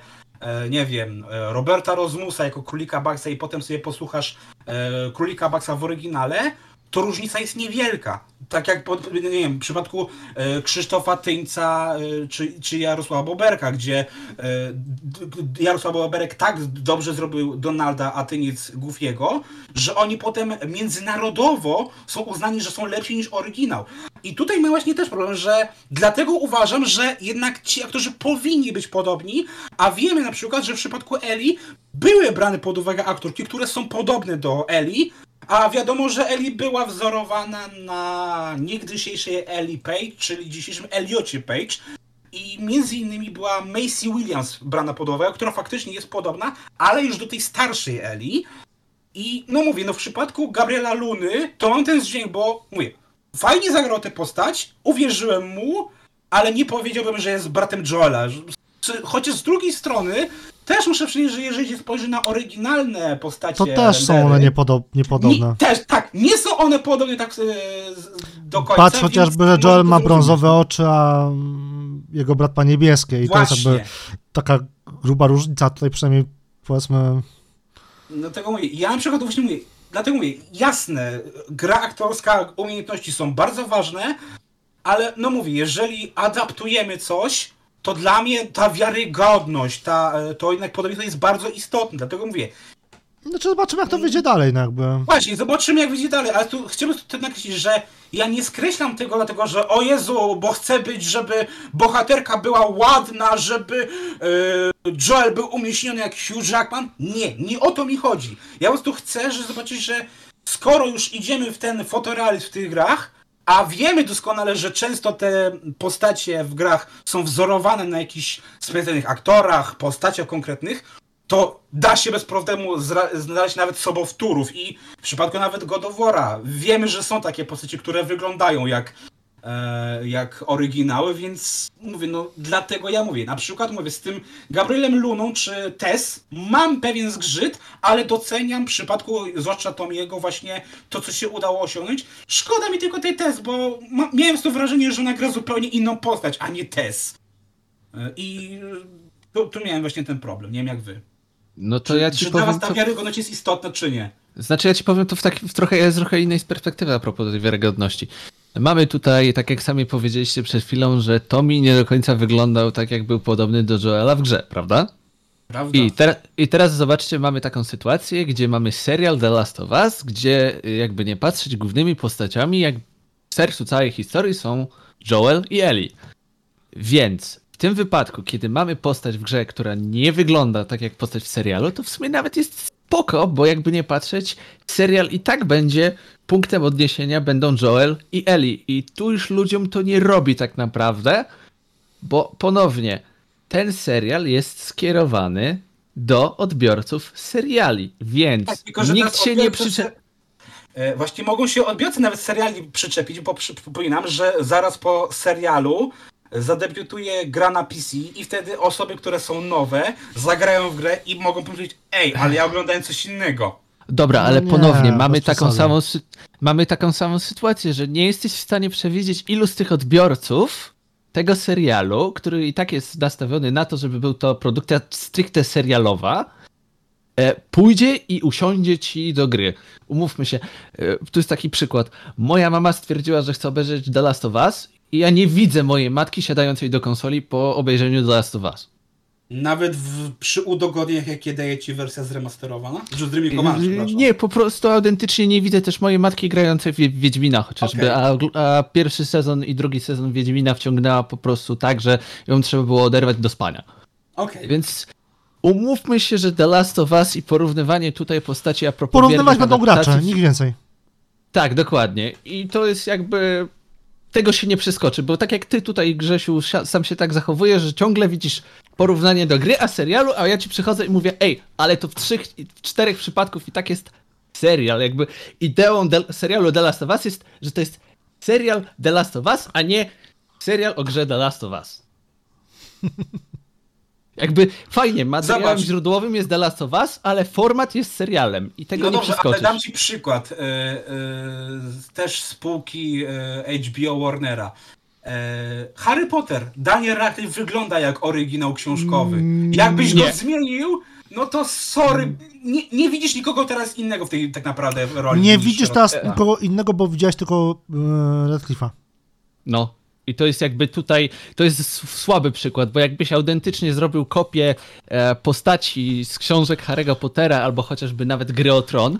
nie wiem, e, Roberta Rozmusa jako Królika Baxa i potem sobie posłuchasz e, Królika Baxa w oryginale, to różnica jest niewielka. Tak jak pod, nie wiem, w przypadku e, Krzysztofa Tyńca e, czy, czy Jarosława Boberka, gdzie e, Jarosław Boberek tak dobrze zrobił Donalda, a Tyniec Goofiego, że oni potem międzynarodowo są uznani, że są lepsi niż oryginał. I tutaj mamy właśnie też problem, że dlatego uważam, że jednak ci aktorzy powinni być podobni, a wiemy na przykład, że w przypadku Eli były brane pod uwagę aktorki, które są podobne do Eli, a wiadomo, że Eli była wzorowana na niegdysiejszej Eli Page, czyli dzisiejszym Eliocie Page. I między innymi była Macy Williams brana pod uwagę, która faktycznie jest podobna, ale już do tej starszej Eli. I no mówię, no w przypadku Gabriela Luny to mam ten dźwięk, bo mówię, fajnie zagrał tę postać, uwierzyłem mu, ale nie powiedziałbym, że jest bratem Joela. Chociaż z drugiej strony też muszę przyznać, że jeżeli się spojrzy na oryginalne postacie To też są one niepodob- niepodobne. nie, też, tak, nie są one podobne tak z- do końca. Patrz chociażby, że Joel ma brązowe oczy, a mm, jego brat ma niebieskie. I to jest Właśnie. taka gruba różnica. Tutaj przynajmniej powiedzmy. No tego mówię. Ja na przykład właśnie mówię, dlatego mówię, jasne, gra aktorska, umiejętności są bardzo ważne, ale no mówię, jeżeli adaptujemy coś, to dla mnie ta wiarygodność, ta, e, to jednak podobieństwo jest bardzo istotne, dlatego mówię, Znaczy zobaczymy, jak to wyjdzie dalej, no jakby. Właśnie, zobaczymy jak wyjdzie dalej, ale tu chciałbym tu nakreślić, że ja nie skreślam tego dlatego, że o Jezu, bo chcę być, żeby bohaterka była ładna, żeby e, Joel był umieśniony jak Hugh Jackman. Nie, nie o to mi chodzi. Ja po prostu chcę, że zobaczyć, że skoro już idziemy w ten fotorealizm w tych grach, a wiemy doskonale, że często te postacie w grach są wzorowane na jakichś specjalnych aktorach, postaciach konkretnych, to da się bez problemu znaleźć nawet sobowtórów i w przypadku nawet God of War'a. Wiemy, że są takie postacie, które wyglądają jak, jak oryginały, więc mówię, no dlatego ja mówię, na przykład mówię z tym Gabrielem Luną czy Tess mam pewien zgrzyt, ale doceniam w przypadku zwłaszcza Tomiego właśnie to, co się udało osiągnąć. Szkoda mi tylko tej Tess, bo miałem to wrażenie, że ona gra zupełnie inną postać, a nie Tess. E, I tu, tu miałem właśnie ten problem, nie wiem jak wy. No to ja ci czy dla powiem, was ta to, wiarygodność jest istotna, czy nie? znaczy ja ci powiem to w, tak, w trochę, z trochę innej perspektywy a propos tej wiarygodności. Mamy tutaj, tak jak sami powiedzieliście przed chwilą, że Tommy nie do końca wyglądał tak, jak był podobny do Joela w grze, prawda? Prawda? I, ter- I teraz zobaczcie, mamy taką sytuację, gdzie mamy serial The Last of Us, gdzie y, jakby nie patrzeć, głównymi postaciami, jak w sercu całej historii są Joel i Ellie. Więc w tym wypadku, kiedy mamy postać w grze, która nie wygląda tak jak postać w serialu, to w sumie nawet jest spoko, bo jakby nie patrzeć, serial i tak będzie punktem odniesienia będą Joel i Ellie. I tu już ludziom to nie robi tak naprawdę, bo ponownie, ten serial jest skierowany do odbiorców seriali, więc Tak, tylko, nikt się nie odbiorcy- przycze... E, Właśnie mogą się odbiorcy nawet seriali przyczepić, bo przypominam, że zaraz po serialu zadebiutuje gra na PC i wtedy osoby, które są nowe, zagrają w grę i mogą powiedzieć, ej, ale ja oglądałem coś innego. Dobra, ale nie, ponownie mamy taką, samą, mamy taką samą sytuację, że nie jesteś w stanie przewidzieć, ilu z tych odbiorców tego serialu, który i tak jest nastawiony na to, żeby był to produkcja stricte serialowa, e, pójdzie i usiądzie ci do gry. Umówmy się, e, tu jest taki przykład. Moja mama stwierdziła, że chce obejrzeć The Last of Us ja nie widzę mojej matki siadającej do konsoli po obejrzeniu The Last of Us. Nawet w, przy udogodnieniach, jakie daje ci wersja zremasterowana? Że zremikowana, przepraszam. Nie, po prostu autentycznie nie widzę też mojej matki grającej w Wiedźmina chociażby, a, a pierwszy sezon i drugi sezon Wiedźmina wciągnęła po prostu tak, że ją trzeba było oderwać do spania. Okej. Więc umówmy się, że The Last of Us i porównywanie tutaj postaci a propos Porównywać będą gracze, nikt więcej. Tak, dokładnie. I to jest jakby... Tego się nie przeskoczy, bo tak jak ty tutaj, Grzesiu, sam się tak zachowujesz, że ciągle widzisz porównanie do gry, a serialu, a ja ci przychodzę i mówię, ej, ale to w trzech, czterech przypadków i tak jest serial. Jakby ideą de- serialu The Last of Us jest, że to jest serial The Last of Us, a nie serial o grze The Last of Us. Jakby fajnie, materiałem Zobacz. źródłowym jest The Last of Us, ale format jest serialem i tego No nie dobrze, ale przeskoczysz. dam ci przykład. E, e, też spółki e, HBO Warnera. E, Harry Potter. Daniel Radcliffe wygląda jak oryginał książkowy. Mm, Jakbyś nie. go zmienił, no to sorry. Nie, nie widzisz nikogo teraz innego w tej tak naprawdę roli. Nie widzisz teraz nikogo innego, bo widziałeś tylko e, Radcliffe'a. No. I to jest jakby tutaj, to jest słaby przykład, bo jakbyś autentycznie zrobił kopię e, postaci z książek Harry'ego Pottera albo chociażby nawet Gry o Tron,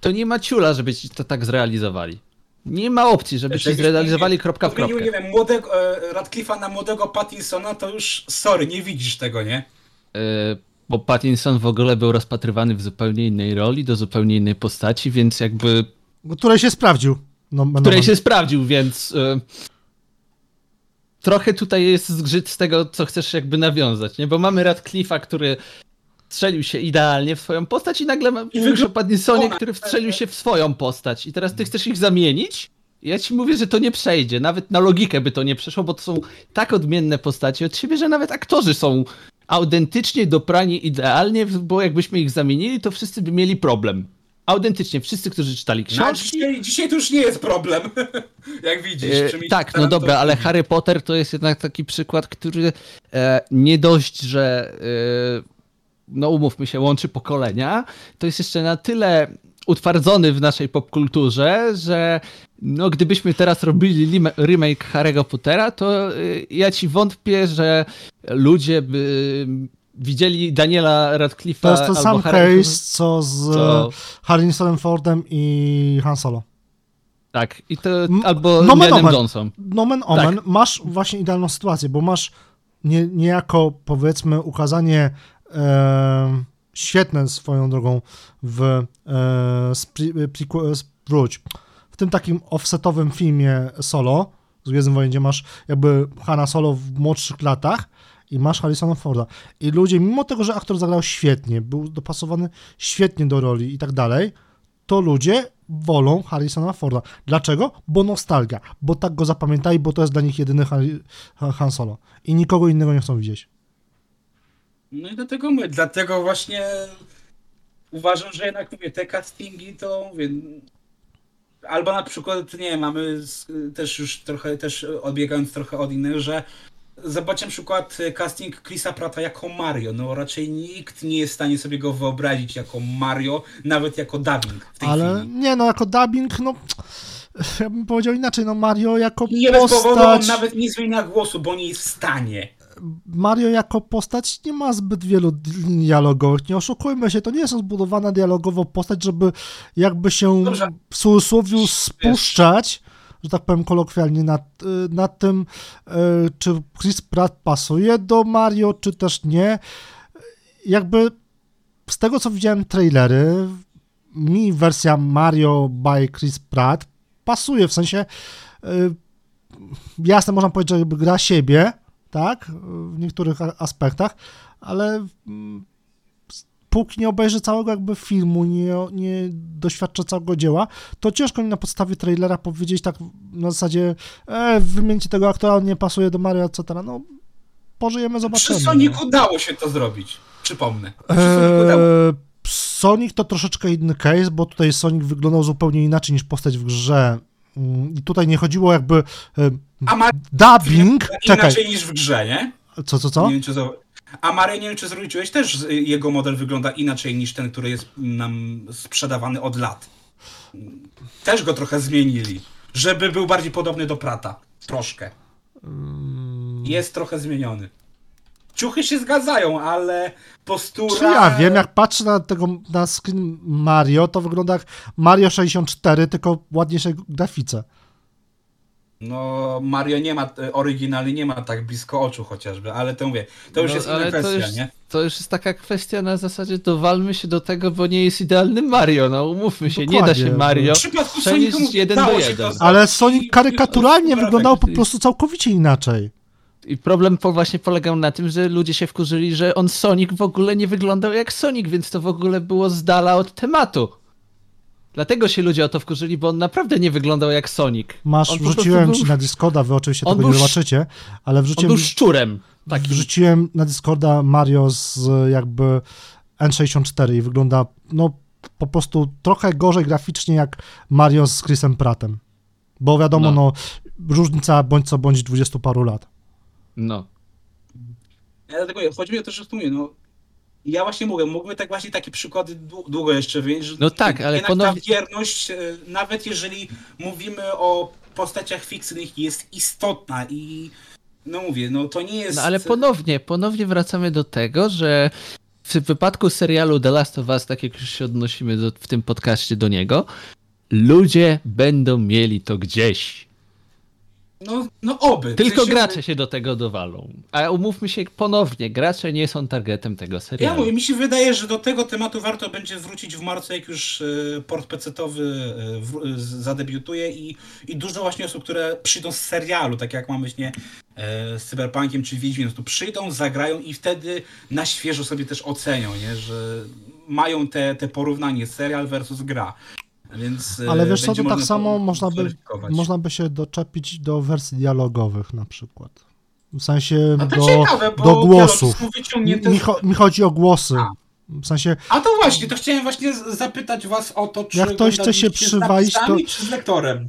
to nie ma ciula, żeby ci to tak zrealizowali. Nie ma opcji, żeby ci Jakbyś zrealizowali podmienił- kropka w kropkę. nie wiem, młodego e, Radcliffe'a na młodego Pattinsona, to już sorry, nie widzisz tego, nie? E, bo Pattinson w ogóle był rozpatrywany w zupełnie innej roli, do zupełnie innej postaci, więc jakby Której się sprawdził. No, no, której no. się sprawdził, więc e, trochę tutaj jest zgrzyt z tego, co chcesz jakby nawiązać, nie? Bo mamy Radcliffe'a, który strzelił się idealnie w swoją postać i nagle ma- mówisz o wygląda- Pattinsonie, który wstrzelił się w swoją postać i teraz ty chcesz ich zamienić? Ja ci mówię, że to nie przejdzie, nawet na logikę by to nie przeszło, bo to są tak odmienne postacie od siebie, że nawet aktorzy są autentycznie doprani idealnie, bo jakbyśmy ich zamienili, to wszyscy by mieli problem. Autentycznie, wszyscy, którzy czytali No, książki, dzisiaj, dzisiaj to już nie jest problem. Jak widzisz. E, tak, no teraz, to- dobra, ale Harry Potter to jest jednak taki przykład, który e, nie dość, że e, no umówmy się, łączy pokolenia, to jest jeszcze na tyle utwardzony w naszej popkulturze, że no gdybyśmy teraz robili remake Harry'ego Pottera, to e, ja ci wątpię, że ludzie by widzieli Daniela Radcliffe'a To jest ten sam Harry'ego- case, co z co- e, Harrisonem Fordem i Han Solo. Tak, i to albo nomen omen. Johnson. Nomen omen, masz właśnie idealną sytuację, bo masz nie, niejako, powiedzmy, ukazanie e, świetne swoją drogą w e, spri, prequel- s- wróć, w tym takim offsetowym filmie Solo z Gwiezdnym Wojen, gdzie masz jakby Hanna Solo w młodszych latach i masz Harrisona Forda. I ludzie, mimo tego, że aktor zagrał świetnie, był dopasowany świetnie do roli i tak dalej, to ludzie wolą Harrisona Forda. Dlaczego? Bo nostalgia, bo tak go zapamiętali, bo to jest dla nich jedyny Han Solo. I nikogo innego nie chcą widzieć. No i dlatego my, dlatego właśnie uważam, że jednak mówię, te castingi to mówię, albo na przykład, nie mamy też już trochę, też odbiegając trochę od innych, że zobaczcie na przykład casting Chrisa Prata jako Mario, no raczej nikt nie jest w stanie sobie go wyobrazić jako Mario, nawet jako dubbing w tej Ale chwili. nie, no jako dubbing, no ja bym powiedział inaczej, no Mario jako nie bez powodu on postać, nawet nie zmienia głosu, bo nie jest w stanie. Mario jako postać nie ma zbyt wielu linii dialogowych, nie oszukujmy się, to nie jest zbudowana dialogowo postać, żeby jakby się Dobrze. w cudzysłowie spuszczać, że tak powiem kolokwialnie, nad, y, nad tym, y, czy Chris Pratt pasuje do Mario, czy też nie. Jakby z tego, co widziałem trailery, mi wersja Mario by Chris Pratt pasuje, w sensie y, jasne, można powiedzieć, że gra siebie, tak, w niektórych aspektach, ale mm, póki nie obejrzę całego jakby filmu, nie, nie doświadczę całego dzieła, to ciężko mi na podstawie trailera powiedzieć tak na zasadzie e, wymieńcie tego aktora, on nie pasuje do Mario, etc. No, pożyjemy, zobaczymy. Sonic udało się to zrobić. Przypomnę. Przy Sonic udało. Eee, Sonic to troszeczkę inny case, bo tutaj Sonic wyglądał zupełnie inaczej niż postać w grze. Mm, I tutaj nie chodziło jakby e, A Mario dubbing. Czekaj, inaczej niż w grze, nie? co, co, co? Nie wiem, czy. A Mario, nie wiem, czy zwróciłeś, też y, jego model wygląda inaczej niż ten, który jest nam sprzedawany od lat. Też go trochę zmienili, żeby był bardziej podobny do Prata. Troszkę. Mm. Jest trochę zmieniony. Ciuchy się zgadzają, ale postura... Czy ja wiem, jak patrzę na tego, na screen Mario, to wygląda jak Mario 64, tylko w ładniejszej grafice. No, Mario nie ma, oryginalnie nie ma tak blisko oczu chociażby, ale to mówię, to już No, jest inna kwestia, to już, nie? to już jest taka kwestia na zasadzie dowalmy się do tego, bo nie jest idealny Mario, no umówmy się, nie da się Dokładnie. Mario W przypadku przenieść jeden do się jeden. Ale Sonic karykaturalnie wyglądał po efekt. prostu całkowicie inaczej. I problem po właśnie polegał na tym, że ludzie się wkurzyli, że on Sonic w ogóle nie wyglądał jak Sonic, więc to w ogóle było z dala od tematu. Dlatego się ludzie o to wkurzyli, bo on naprawdę nie wyglądał jak Sonic. Masz, on wrzuciłem był, ci na Discorda, wy oczywiście On tego nie zobaczycie, ale On wrzuciłem, był szczurem. Takim. wrzuciłem na Discorda Mario z jakby N64 i wygląda no po prostu trochę gorzej graficznie jak Mario z Chrisem Prattem. Bo wiadomo, no, No. różnica bądź co bądź 20 paru lat. No. Ja dlatego chodzi mi o to, że mówię, no ja właśnie mówię, mógłbym tak właśnie takie przykłady dłu- długo jeszcze że No tak, ale jednak ponownie- ta wierność, e, nawet jeżeli mówimy o postaciach fikcyjnych, jest istotna i no mówię, no to nie jest... No ale ponownie, ponownie wracamy do tego, że w wypadku serialu The Last of Us, tak jak już się odnosimy do, w tym podcaście do niego, ludzie będą mieli to gdzieś. No, no oby. Tylko sensie- gracze się do tego dowalą. A umówmy się ponownie, gracze nie są targetem tego Ja serialu. mówię, mi się wydaje, że do tego tematu warto będzie wrócić w marcu, jak już e, port PC-towy e, e, zadebiutuje i, i dużo właśnie osób, które przyjdą z serialu, tak jak mamy właśnie z Cyberpunkiem czy Wiedźmiem, tu przyjdą, zagrają i wtedy na świeżo sobie też ocenią, nie? że mają te, te porównanie serial versus gra. Więc, e, Ale wiesz co, to tak samo można by, można by się doczepić do wersji dialogowych na przykład. W sensie do, ciekawe, bo do głosów. wyciągnięte Mi, mi chodzi o głosy. A. W sensie, A to właśnie, to chciałem właśnie zapytać was o to, czy Jak ktoś chce się przywalić, to- czy z lektorem.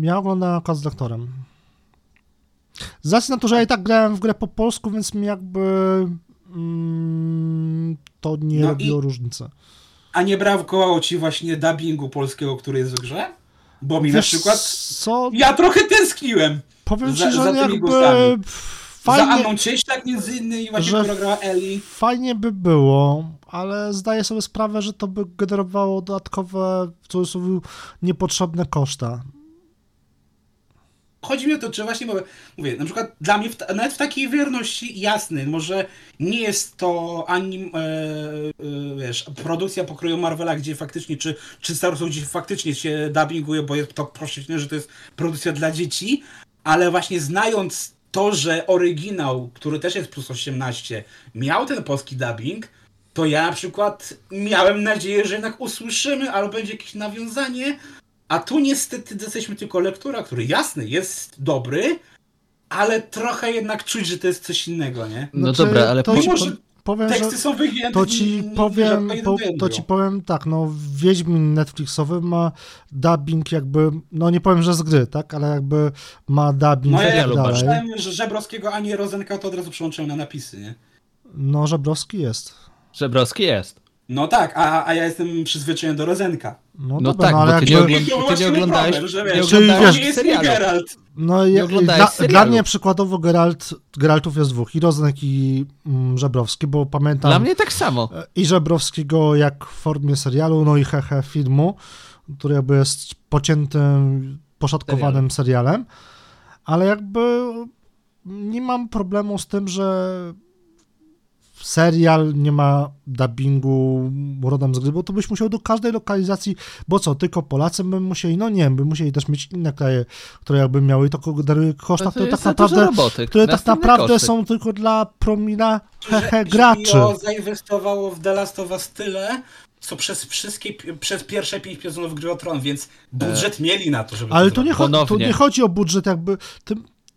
ja oglądam akurat z lektorem. Z racji na to, że ja i tak grałem w grę po polsku, więc mi jakby mm, to nie No i- robiło różnicy. A nie brakowało ci właśnie dubbingu polskiego, który jest w grze? Bo mi na Wiesz przykład. co, Ja trochę tęskniłem powiem za- ci, za że tymi jakby głosami. za fajnie, Anną Cieślak między innymi, właśnie, że- która grała Eli. fajnie by było, ale zdaję sobie sprawę, że to by generowało dodatkowe, w cudzysłowie, niepotrzebne koszta. Chodzi mi o to, czy właśnie mówię, mówię na przykład dla mnie, w nawet w takiej wierności, jasny, może nie jest to anim, e, e, wiesz, produkcja pokroju Marvela, gdzie faktycznie, czy, czy Star Wars, gdzie faktycznie się dubbinguje, bo jest to proszę, że to jest produkcja dla dzieci, ale właśnie znając to, że oryginał, który też jest plus 18, miał ten polski dubbing, to ja na przykład miałem nadzieję, że jednak usłyszymy, albo będzie jakieś nawiązanie, a tu niestety jesteśmy tylko lektura, który jasny, jest dobry, ale trochę jednak czuć, że to jest coś innego, nie? No Znaczy, dobra, ale to Mimo, że powiem, że Teksty są wygięte. to nie- ci nie- nie powiem, jeden po, to ci powiem tak, no Wiedźmin Netflixowy ma dubbing jakby, no nie powiem, że z gry, tak, ale jakby ma dubbing No ja tak dalej. Że Żebrowskiego, a nie Rozenka, to od razu przyłączyłem na napisy, nie? No Żebrowski jest. Żebrowski jest. No tak, a, a ja jestem przyzwyczajony do Rozenka. No, No dobra, tak, no ale ty jakby, nie, ogląd- ty właśnie nie oglądałeś, problem, że nie wiesz, Czyli oglądałeś wiesz- nie jest serialu. Geralt. no nie ja, dla, dla mnie przykładowo Geralt, Geraltów jest dwóch, i Rozenek i mm, Żebrowski, bo pamiętam Dla mnie tak samo. e, i Żebrowskiego jak w formie serialu, no i hehe filmu, który jakby jest pociętym, poszatkowanym serialem, ale jakby nie mam problemu z tym, że serial nie ma dubbingu rodem z gry, bo to byś musiał do każdej lokalizacji, bo co, tylko Polacy by musieli, no nie wiem, by musieli też mieć inne kraje, które jakby miały to generuje koszta, to które jest tak naprawdę, roboty, które tak naprawdę koszty. są tylko dla promila hehe graczy. HBO zainwestowało w The Last of Us tyle, co przez wszystkie, przez pierwsze pięć sezonów Gry o Tron, więc budżet mieli na to, żeby Ale to tu nie, zrobić. cho- tu nie chodzi o budżet, jakby ty,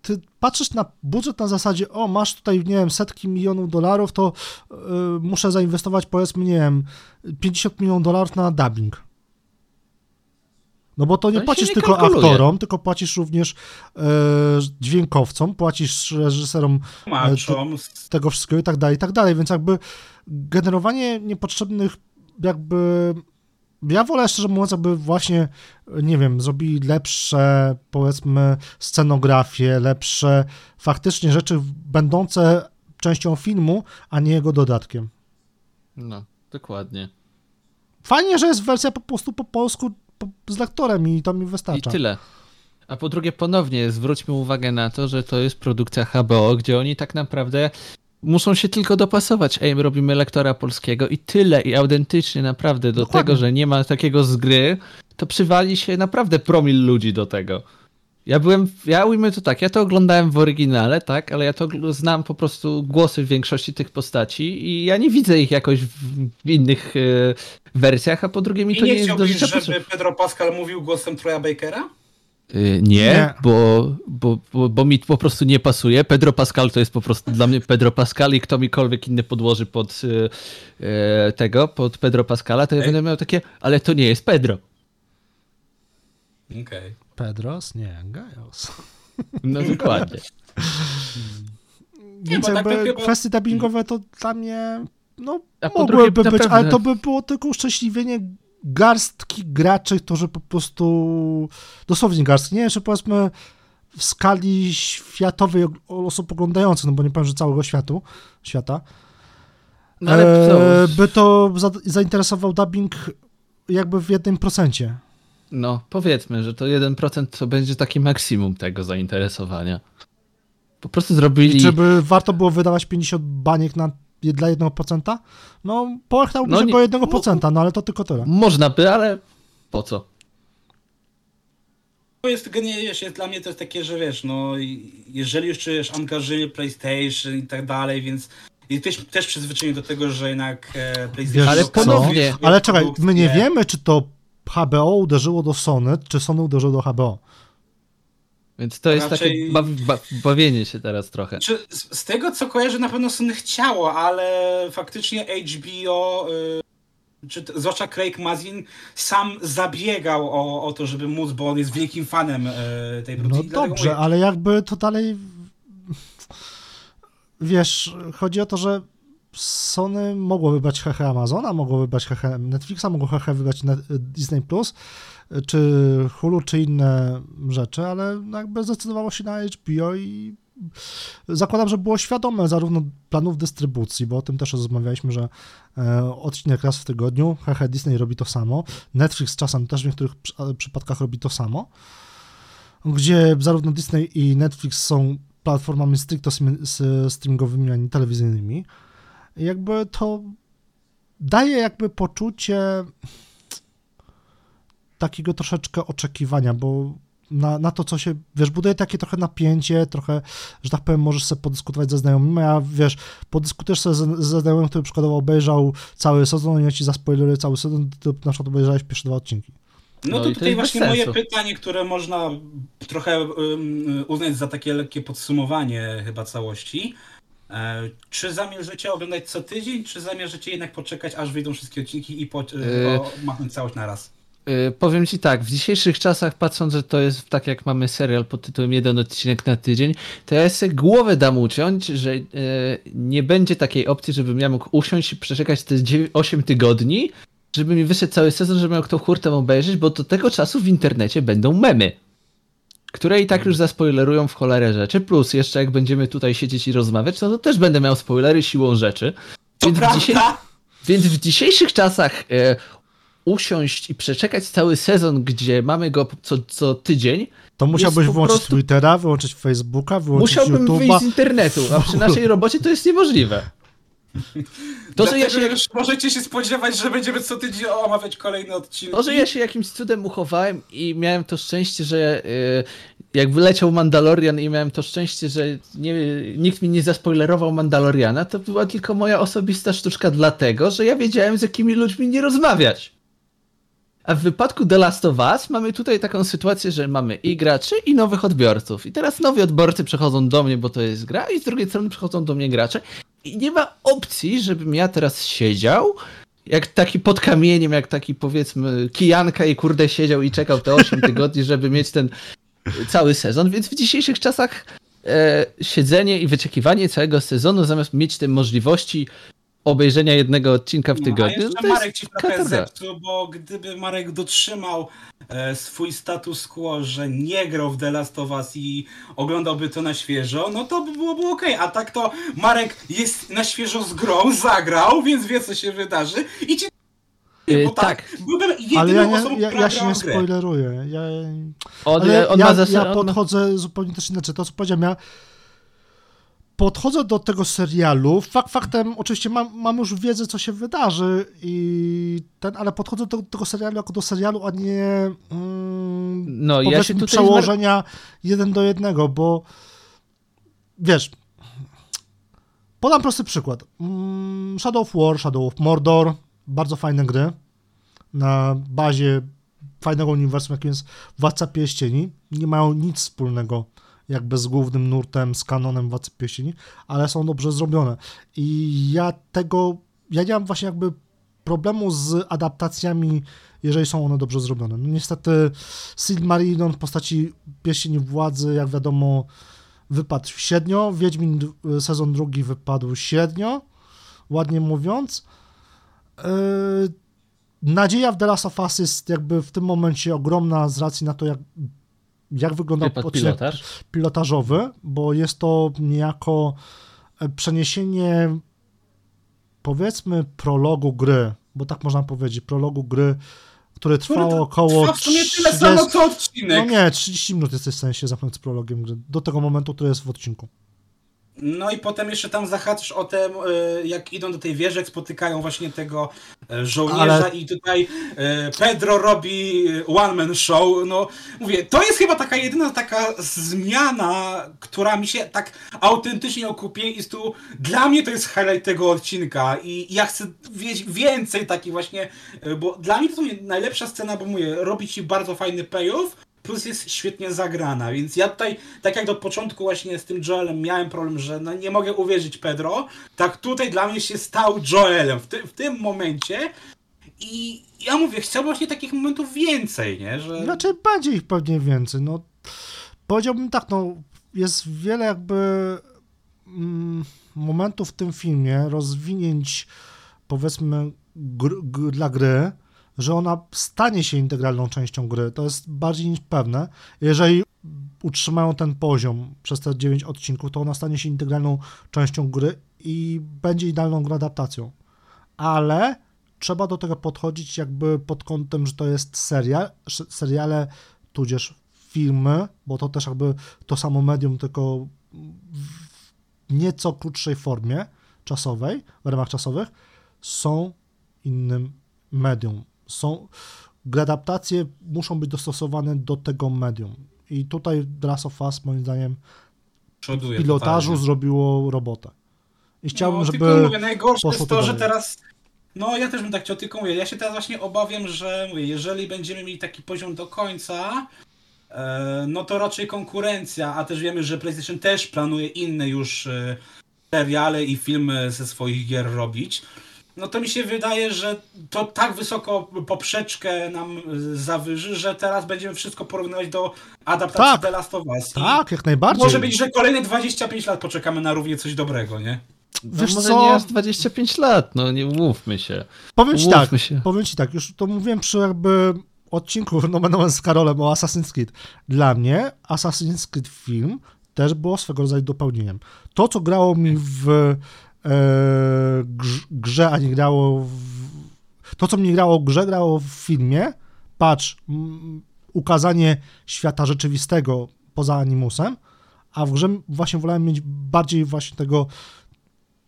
ty patrzysz na budżet na zasadzie, o masz tutaj, nie wiem, setki milionów dolarów, to y, muszę zainwestować powiedzmy, nie wiem, 50 milionów dolarów na dubbing. No bo to nie To płacisz nie tylko kalkuluje. aktorom, tylko płacisz również e, dźwiękowcom, płacisz reżyserom Tłumaczom, tego wszystkiego i tak dalej, i tak dalej, więc jakby generowanie niepotrzebnych jakby ja wolę szczerze mówiąc, jakby właśnie, nie wiem, zrobili lepsze, powiedzmy, scenografie, lepsze faktycznie rzeczy będące częścią filmu, a nie jego dodatkiem. No, dokładnie. Fajnie, że jest wersja po prostu po polsku po, z lektorem i to mi I wystarcza. tyle. A po drugie, ponownie zwróćmy uwagę na to, że to jest produkcja HBO, gdzie oni tak naprawdę muszą się tylko dopasować. Ej, my robimy lektora polskiego i tyle, i autentycznie naprawdę do Dokładnie. tego, że nie ma takiego z gry, to przywali się naprawdę promil ludzi do tego. Ja byłem, ja ujmę to tak, ja to oglądałem w oryginale, tak, ale ja to znam po prostu głosy większości tych postaci i ja nie widzę ich jakoś w, w innych e, wersjach, a po drugie mi I to nie, nie jest do życia żeby. Pedro Pascal mówił głosem Troya Bakera? Y, Nie, Nie. Bo, bo, bo, bo mi po prostu nie pasuje. Pedro Pascal to jest po prostu dla mnie Pedro Pascal i kto mikolwiek inny podłoży pod y, tego, pod Pedro Pascala, to ja będę miał takie, ale to nie jest Pedro. Okej. Pedros? Nie, Gajos. No dokładnie. Więc bo tak jakby to chyba- kwestie dubbingowe to dla mnie, no, mogłyby być, pewno- ale to by było tylko uszczęśliwienie garstki graczy, którzy po prostu, dosłownie garstki, nie wiem, czy powiedzmy w skali światowej osób oglądających, no bo nie powiem, że całego światu, świata, No ale e, by to za, zainteresował dubbing jakby w jednym procencie. No powiedzmy, że to 1% to będzie taki maksimum tego zainteresowania. Po prostu zrobili... Czy by warto było wydawać 50 baniek na, dla 1%? No, połechnąłby No się nie- go 1%, no ale to tylko tyle. Można by, ale po co? To jest genialnie, jest dla mnie to jest takie, że wiesz, no i- jeżeli już czujesz angażuje PlayStation i tak dalej, więc jesteś też przyzwyczajony do tego, że jednak e, PlayStation... Wiesz Ale ponownie- Ale czekaj, my nie wiemy, czy to HBO uderzyło do Sony, czy Sony uderzyło do HBO. Więc to jest Raczej- takie bawi, ba, bawienie się teraz trochę. Czy z, z tego co kojarzę, na pewno Sony chciało, ale faktycznie HBO, y, czy t- zwłaszcza Craig Mazin, sam zabiegał o, o to, żeby móc, bo on jest wielkim fanem y, tej No produkcji. dlatego dobrze, mówię, ale jakby to dalej. Wiesz, chodzi o to, że Sony mogło wybrać hehe Amazona, mogło wybrać hehe Netflixa, mogło hehe wybrać Disney Plus, czy Hulu, czy inne rzeczy, ale jakby zdecydowało się na HBO i zakładam, że było świadome zarówno planów dystrybucji, bo o tym też rozmawialiśmy, że e, odcinek raz w tygodniu, hehe Disney robi to samo, Netflix czasem też w niektórych przy- przypadkach robi to samo, gdzie zarówno Disney i Netflix są platformami stricto streamingowymi, a nie telewizyjnymi. Jakby to daje jakby poczucie takiego troszeczkę oczekiwania, bo na, na to, co się, wiesz, buduje takie trochę napięcie, trochę, że tak powiem, możesz sobie podyskutować ze znajomymi, a wiesz, podyskutujesz sobie ze, ze znajomym, który przykładowo obejrzał cały sezon i ja ci zaspoileruję cały sezon, ty na przykład obejrzałeś pierwsze dwa odcinki. No, No to to tutaj bez właśnie moje pytanie, które można trochę um, uznać za takie lekkie podsumowanie chyba całości. E, czy zamierzycie oglądać co tydzień, czy zamierzycie jednak poczekać, aż wyjdą wszystkie odcinki i po, Yy. o, machnąć całość na raz? Yy, powiem ci tak, w dzisiejszych czasach, patrząc, że to jest tak jak mamy serial pod tytułem jeden odcinek na tydzień, to ja sobie głowę dam uciąć, że yy, nie będzie takiej opcji, żebym ja mógł usiąść i przeczekać te 8 tygodni, żeby mi wyszedł cały sezon, żeby miał kto hurtem obejrzeć, bo do tego czasu w internecie będą memy. Które i tak już zaspoilerują w cholerę rzeczy, plus jeszcze jak będziemy tutaj siedzieć i rozmawiać, no to też będę miał spoilery siłą rzeczy. To Więc w, prawda? dzisiaj, więc w dzisiejszych czasach e, usiąść i przeczekać cały sezon, gdzie mamy go co, co tydzień, To musiałbyś wyłączyć prostu- Twittera, wyłączyć Facebooka, wyłączyć musiałbym wyjść YouTube'a. z internetu, a przy naszej robocie to jest niemożliwe. To, że ja się już możecie się spodziewać, że będziemy co tydzień omawiać kolejny odcinek. To, że ja się jakimś cudem uchowałem i miałem to szczęście, że yy, jak wyleciał Mandalorian i miałem to szczęście, że nie, nikt mi nie zaspoilerował Mandaloriana, to była tylko moja osobista sztuczka dlatego, że ja wiedziałem z jakimi ludźmi nie rozmawiać. A w wypadku The Last of Us mamy tutaj taką sytuację, że mamy i graczy, i nowych odbiorców. I teraz nowi odbiorcy przechodzą do mnie, bo to jest gra, i z drugiej strony przychodzą do mnie gracze. I nie ma opcji, żebym ja teraz siedział, jak taki pod kamieniem, jak taki powiedzmy kijanka i kurde siedział i czekał te 8 tygodni, żeby mieć ten cały sezon. Więc w dzisiejszych czasach e, siedzenie i wyczekiwanie całego sezonu, zamiast mieć te możliwości obejrzenia jednego odcinka w tygodniu. No, a jeszcze Marek ci trochę zepsuł, bo gdyby Marek dotrzymał e, swój status quo, że nie grał w The Last of Us i oglądałby to na świeżo, no to by byłoby ok. A tak to Marek jest na świeżo z grą, zagrał, więc wie co się wydarzy i ci e, bo tak, byłbym Ale ja, nie, ja, ja się nie spoileruję. Ja, on, ale on ja, ja podchodzę zupełnie też inaczej. To co powiedziałem, ja podchodzę do tego serialu, fakt faktem, oczywiście mam, mam już wiedzę, co się wydarzy, i ten, ale podchodzę do tego serialu jako do serialu, a nie mm, no, ja się przełożenia jeden do jednego, bo wiesz, podam prosty przykład. Mm, Shadow of War, Shadow of Mordor, bardzo fajne gry na bazie fajnego uniwersum, jakim jest Władca Pierścieni, nie mają nic wspólnego jakby z głównym nurtem, z kanonem Władcy Pieśni, ale są dobrze zrobione. I ja tego, ja nie mam właśnie jakby problemu z adaptacjami, jeżeli są one dobrze zrobione. No niestety Silmarillion w postaci Pieśni Władzy, jak wiadomo, wypadł średnio, Wiedźmin sezon drugi wypadł średnio, ładnie mówiąc. Yy, nadzieja w The Last of Us jest jakby w tym momencie ogromna z racji na to, jak jak wygląda odcinek pilotaż? pilotażowy, bo jest to niejako e, przeniesienie powiedzmy prologu gry, bo tak można powiedzieć, prologu gry, które trwało około trwa w sumie tyle 30, samo co odcinek. No nie, 30 minut jesteś w się zamknąć z prologiem gry, do tego momentu, który jest w odcinku. No i potem jeszcze tam zahaczasz o tym, e, jak idą do tej wieży, jak spotykają właśnie tego e, żołnierza Ale... i tutaj e, Pedro robi one-man show. No mówię, to jest chyba taka jedyna taka zmiana, która mi się tak autentycznie okupie i tu dla mnie to jest highlight tego odcinka i ja chcę wiedzieć więcej takich właśnie, bo dla mnie to jest najlepsza scena, bo mówię, robi ci bardzo fajny payoff, plus jest świetnie zagrana, więc ja tutaj, tak jak do początku właśnie z tym Joelem miałem problem, że no nie mogę uwierzyć Pedro, tak tutaj dla mnie się stał Joelem w, ty, w tym momencie. I ja mówię, chciałbym właśnie takich momentów więcej, nie? Że... Znaczy będzie ich pewnie więcej, no. Powiedziałbym tak, no jest wiele jakby mm, momentów w tym filmie, rozwinięć powiedzmy gr, gr, dla gry, że ona stanie się integralną częścią gry. To jest bardziej niż pewne. Jeżeli utrzymają ten poziom przez te 9 odcinków, to ona stanie się integralną częścią gry i będzie idealną adaptacją. Ale trzeba do tego podchodzić jakby pod kątem, że to jest serial, seriale, tudzież filmy, bo to też jakby to samo medium, tylko w nieco krótszej formie czasowej, w ramach czasowych, są innym medium są, adaptacje muszą być dostosowane do tego medium. I tutaj The Last of Us, moim zdaniem, Przoduje w pilotażu totalnie. zrobiło robotę. I chciałbym, no, żeby. Tylko mówię, najgorsze jest to, że teraz. No, ja też bym tak chciał, tylko mówię, ja się teraz właśnie obawiam, że mówię, jeżeli będziemy mieli taki poziom do końca, e, no to raczej konkurencja, a też wiemy, że PlayStation też planuje inne już e, seriale i filmy ze swoich gier robić no to mi się wydaje, że to tak wysoko poprzeczkę nam zawyży, że teraz będziemy wszystko porównywać do adaptacji tak, The Last of Us. tak, jak najbardziej. Może być, że kolejne 25 lat poczekamy na równie coś dobrego, nie? No Wiesz może co? nie aż 25 lat, no nie umówmy się. Powiem ci tak, się. powiem ci tak, już to mówiłem przy jakby odcinku no będę z Karolem o Assassin's Creed. Dla mnie Assassin's Creed film też było swego rodzaju dopełnieniem. To, co grało mi w grze, a nie grało w... To, co mnie grało w grze, grało w filmie. Patrz, ukazanie świata rzeczywistego poza animusem, a w grze właśnie wolałem mieć bardziej właśnie tego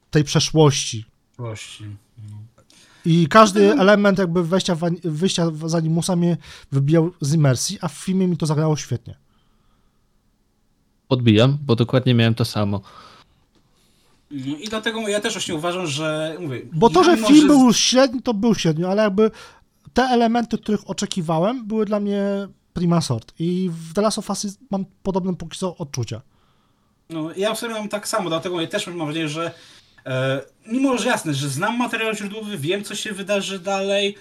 tej przeszłości, przyszłości. No. I każdy element jakby wejścia, w, wyjścia z animusa mnie wybijał z imersji, a w filmie mi to zagrało świetnie. Odbijam, bo dokładnie miałem to samo. No I dlatego ja też właśnie uważam, że mówię. Bo to, że film był średni, to był średni, ale jakby te elementy, których oczekiwałem, były dla mnie prima sort. I w The Last of Us mam podobne póki co odczucia. No, ja w sobie mam tak samo, dlatego ja też mam wrażenie, że e, mimo, że jasne, że znam materiał źródłowy, wiem, co się wydarzy dalej,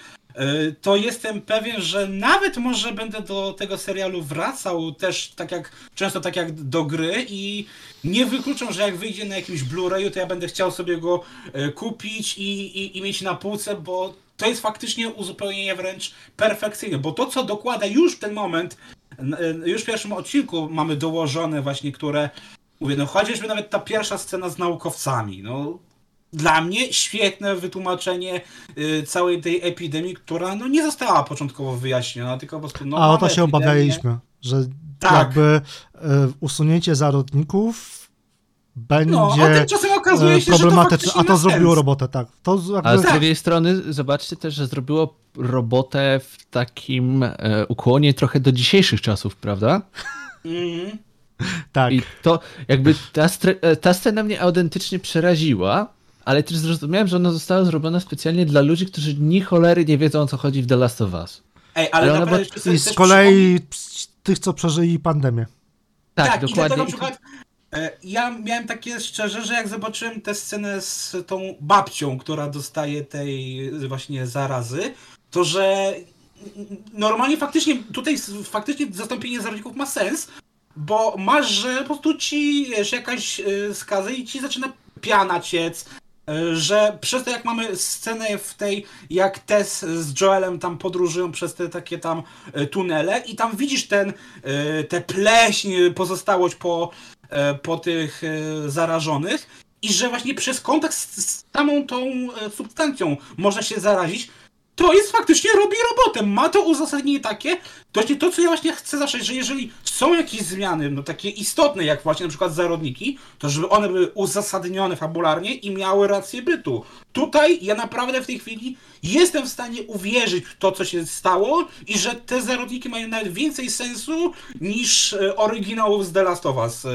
to jestem pewien, że nawet może będę do tego serialu wracał też tak jak, często tak jak do gry i nie wykluczam, że jak wyjdzie na jakimś Blu-rayu, to ja będę chciał sobie go e, kupić i, i, i mieć na półce, bo to jest faktycznie uzupełnienie wręcz perfekcyjne, bo to, co dokłada już w ten moment, e, już w pierwszym odcinku mamy dołożone właśnie, które Mówię, no chociażby nawet ta pierwsza scena z naukowcami, no dla mnie świetne wytłumaczenie y, całej tej epidemii, która no nie została początkowo wyjaśniona, tylko po prostu no A o to się epidemię. obawialiśmy, że Tak. jakby e, usunięcie zarodników będzie No, a tymczasem okazuje e, się, że to problematyczne, faktycznie a to zrobiło sens. robotę, tak. To z- A z jakby, drugiej strony zobaczcie też, że zrobiło robotę w takim e, ukłonie trochę do dzisiejszych czasów, prawda? Mhm. tak. I to jakby ta, stre- e, ta scena mnie autentycznie przeraziła, ale też zrozumiałem, że ona została zrobiona specjalnie dla ludzi, którzy ni cholery nie wiedzą o co chodzi w The Last of Us. Ej, ale, Ale naprawdę była- I z kolei tych, co przeżyli pandemię. Tak, Tak, i dokładnie. dlatego na przykład e, ja miałem takie szczerze, że jak zobaczyłem tę scenę z tą babcią, która dostaje tej właśnie zarazy, to że normalnie faktycznie tutaj faktycznie zastąpienie zarodników ma sens, bo masz, że po prostu ci wiesz, jakaś e, skaza i ci zaczyna piana ciec, że przez to jak mamy scenę w tej, jak Tess z Joelem tam podróżują przez te takie tam e, tunele i tam widzisz ten, e, tę pleśń, e, pozostałość po, e, po tych e, zarażonych i że właśnie przez kontakt z, z samą tą e, substancją można się zarazić, to jest faktycznie robi robotę. Ma to uzasadnienie takie, to właśnie to, co ja właśnie chcę zawsze, że jeżeli są jakieś zmiany, no takie istotne, jak właśnie na przykład zarodniki, to żeby one były uzasadnione fabularnie i miały rację bytu. Tutaj ja naprawdę w tej chwili jestem w stanie uwierzyć w to, co się stało i że te zarodniki mają nawet więcej sensu niż e, oryginałów z The Last of Us e,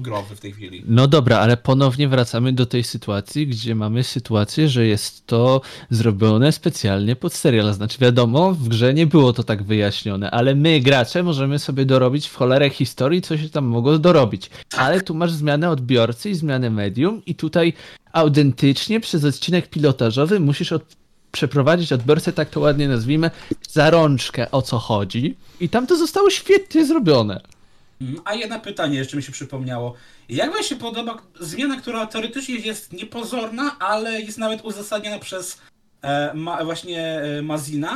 growy w tej chwili. No dobra, ale ponownie wracamy do tej sytuacji, gdzie mamy sytuację, że jest to zrobione specjalnie pod serial. Znaczy wiadomo, w grze nie było to tak wyjaśnione, ale my, gracze, możemy sobie dorobić w cholerę historii, co się tam mogło dorobić. Ale tu masz zmianę odbiorcy i zmianę medium i tutaj autentycznie przez odcinek pilotażowy musisz od... przeprowadzić odbiorcę, tak to ładnie nazwijmy, za rączkę o co chodzi. I tam to zostało świetnie zrobione. Mm, A jedno pytanie jeszcze mi się przypomniało. Jak wam się podoba zmiana, która teoretycznie jest niepozorna, ale jest nawet uzasadniona przez e, ma, właśnie e, Mazina,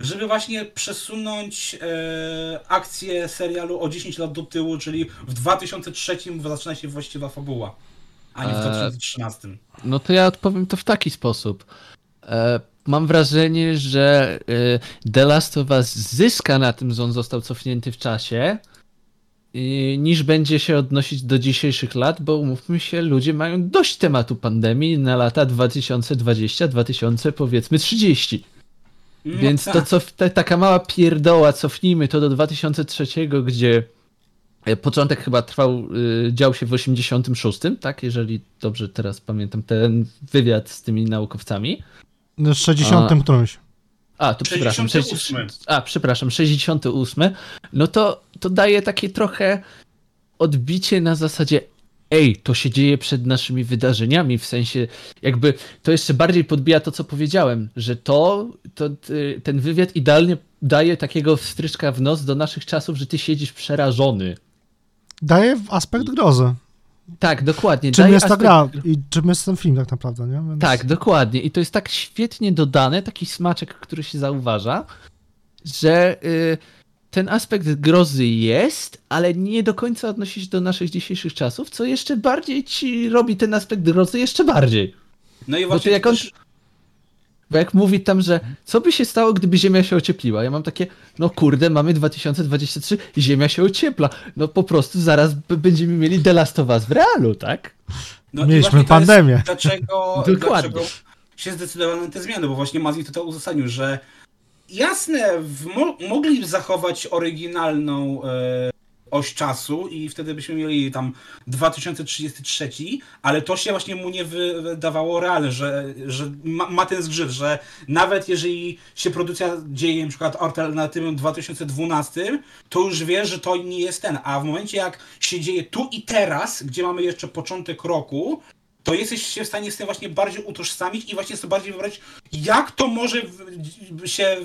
żeby właśnie przesunąć e, akcję serialu o 10 lat do tyłu, czyli w 2003 zaczyna się właściwa fabuła, a nie w Eee, 2013. No to ja odpowiem to w taki sposób. E, mam wrażenie, że e, The Last of Us zyska na tym, że on został cofnięty w czasie, niż będzie się odnosić do dzisiejszych lat, bo umówmy się, ludzie mają dość tematu pandemii na lata 2020-2000 powiedzmy 30. No Więc to co te, taka mała pierdoła, cofnijmy to do 2003, gdzie e, początek chyba trwał, y, dział się w 86, tak? Jeżeli dobrze teraz pamiętam ten wywiad z tymi naukowcami. W 60 którymś. A, to przepraszam. 68. 60 A, przepraszam, 68. No to, to daje takie trochę odbicie na zasadzie ej, to się dzieje przed naszymi wydarzeniami, w sensie jakby to jeszcze bardziej podbija to, co powiedziałem, że to, to ty- ten wywiad idealnie daje takiego wstryczka w nos do naszych czasów, że ty siedzisz przerażony. Daje aspekt grozy. Tak, dokładnie. Czym jest ta aspekt- gra i czym jest ten film tak naprawdę, nie? Więc... Tak, dokładnie. I to jest tak świetnie dodane, taki smaczek, który się zauważa, że y, ten aspekt grozy jest, ale nie do końca odnosi się do naszych dzisiejszych czasów, co jeszcze bardziej ci robi ten aspekt grozy jeszcze bardziej. No i Bo właśnie to jak on, też- bo jak mówi tam, że co by się stało, gdyby Ziemia się ociepliła? Ja mam takie, no kurde, mamy 2023 i Ziemia się ociepla. No po prostu zaraz będziemy mieli The Last of Us w realu, tak? No Mieliśmy jest pandemię. Dlaczego, Dokładnie. dlaczego się zdecydowali na te zmiany, bo właśnie Mazji to uzasadnił, że jasne, mo, mogli zachować oryginalną e, oś czasu i wtedy byśmy mieli tam 2033, ale to się właśnie mu nie wy- wydawało realne, że, że ma, ma ten zgrzyt, że nawet jeżeli się produkcja dzieje na przykład alternatywnym 2012, to już wie, że to nie jest ten, a w momencie jak się dzieje tu i teraz, gdzie mamy jeszcze początek roku, to jesteś się w stanie z tym właśnie bardziej utożsamić i właśnie sobie bardziej wybrać, jak to może się,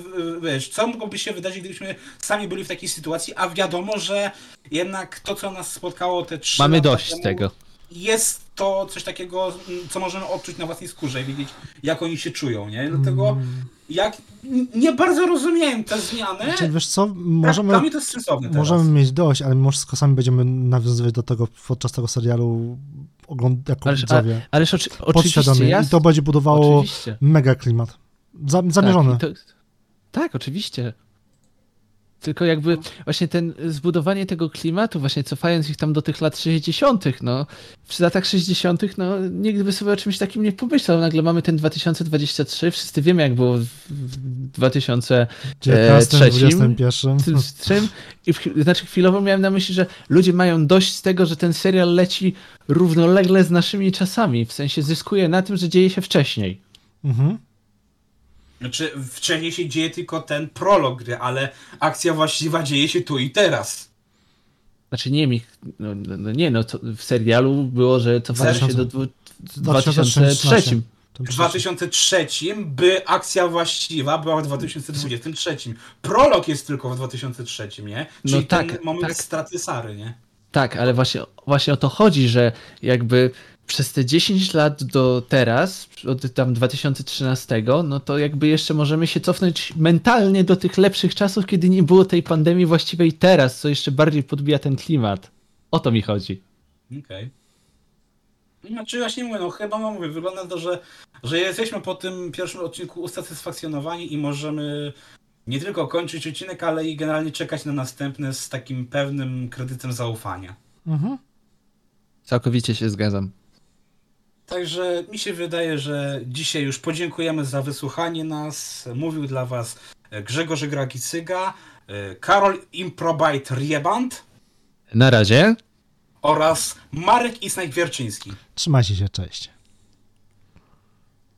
wiesz, co mogłoby się wydarzyć, gdybyśmy sami byli w takiej sytuacji, a wiadomo, że jednak to, co nas spotkało te trzy Mamy lata dość temu, tego. Jest to coś takiego, mm, co możemy odczuć na własnej skórze i wiedzieć, jak oni się czują, nie? Dlatego Mm. jak nie bardzo rozumiem te zmiany, Znaczy, wiesz co, tak, możemy, dla mnie to jest sensowne możemy mieć dość, ale mimo wszystko sami będziemy nawiązywać do tego podczas tego serialu ogląd- jako Ależ, a, widzowie. ależ oczy, oczywiście, ja, I to będzie budowało oczywiście. mega klimat. Za, zamierzony. Tak, to, tak, oczywiście. Tylko jakby właśnie ten zbudowanie tego klimatu, właśnie cofając ich tam do tych lat 60., no w latach 60., no nikt by sobie o czymś takim nie pomyślał. Nagle mamy ten 2023, wszyscy wiemy jak było w w 2000 19, trzecim. 21. z czym i w, znaczy chwilowo miałem na myśli, że ludzie mają dość z tego, że ten serial leci równolegle z naszymi czasami, w sensie zyskuje na tym, że dzieje się wcześniej. Mhm. Znaczy, wcześniej się dzieje tylko ten prolog gry, ale akcja właściwa dzieje się tu i teraz. Znaczy nie mi, no, no nie no, to w serialu było, że cofamy się do dwu- 2003. Ten W 2003 by akcja właściwa była w 2023. Prolog jest tylko w 2003, nie? Czyli No tak, ten moment tak. straty Sary, nie? Tak, ale właśnie, właśnie o to chodzi, że jakby przez te 10 lat do teraz, od tam 2013, no to jakby jeszcze możemy się cofnąć mentalnie do tych lepszych czasów, kiedy nie było tej pandemii właściwej teraz, co jeszcze bardziej podbija ten klimat. O to mi chodzi. Okej. Znaczy właśnie mówię, no chyba no mówię, wygląda na to, że, że jesteśmy po tym pierwszym odcinku usatysfakcjonowani i możemy nie tylko kończyć odcinek, ale i generalnie czekać na następny z takim pewnym kredytem zaufania. Mhm. Całkowicie się zgadzam. Także mi się wydaje, że dzisiaj już podziękujemy za wysłuchanie nas. Mówił dla Was Grzegorz Gragicyga, e, Karol Improbite Rieband Na razie. oraz Marek Isnajk-Wierczyński. Trzymajcie się, cześć.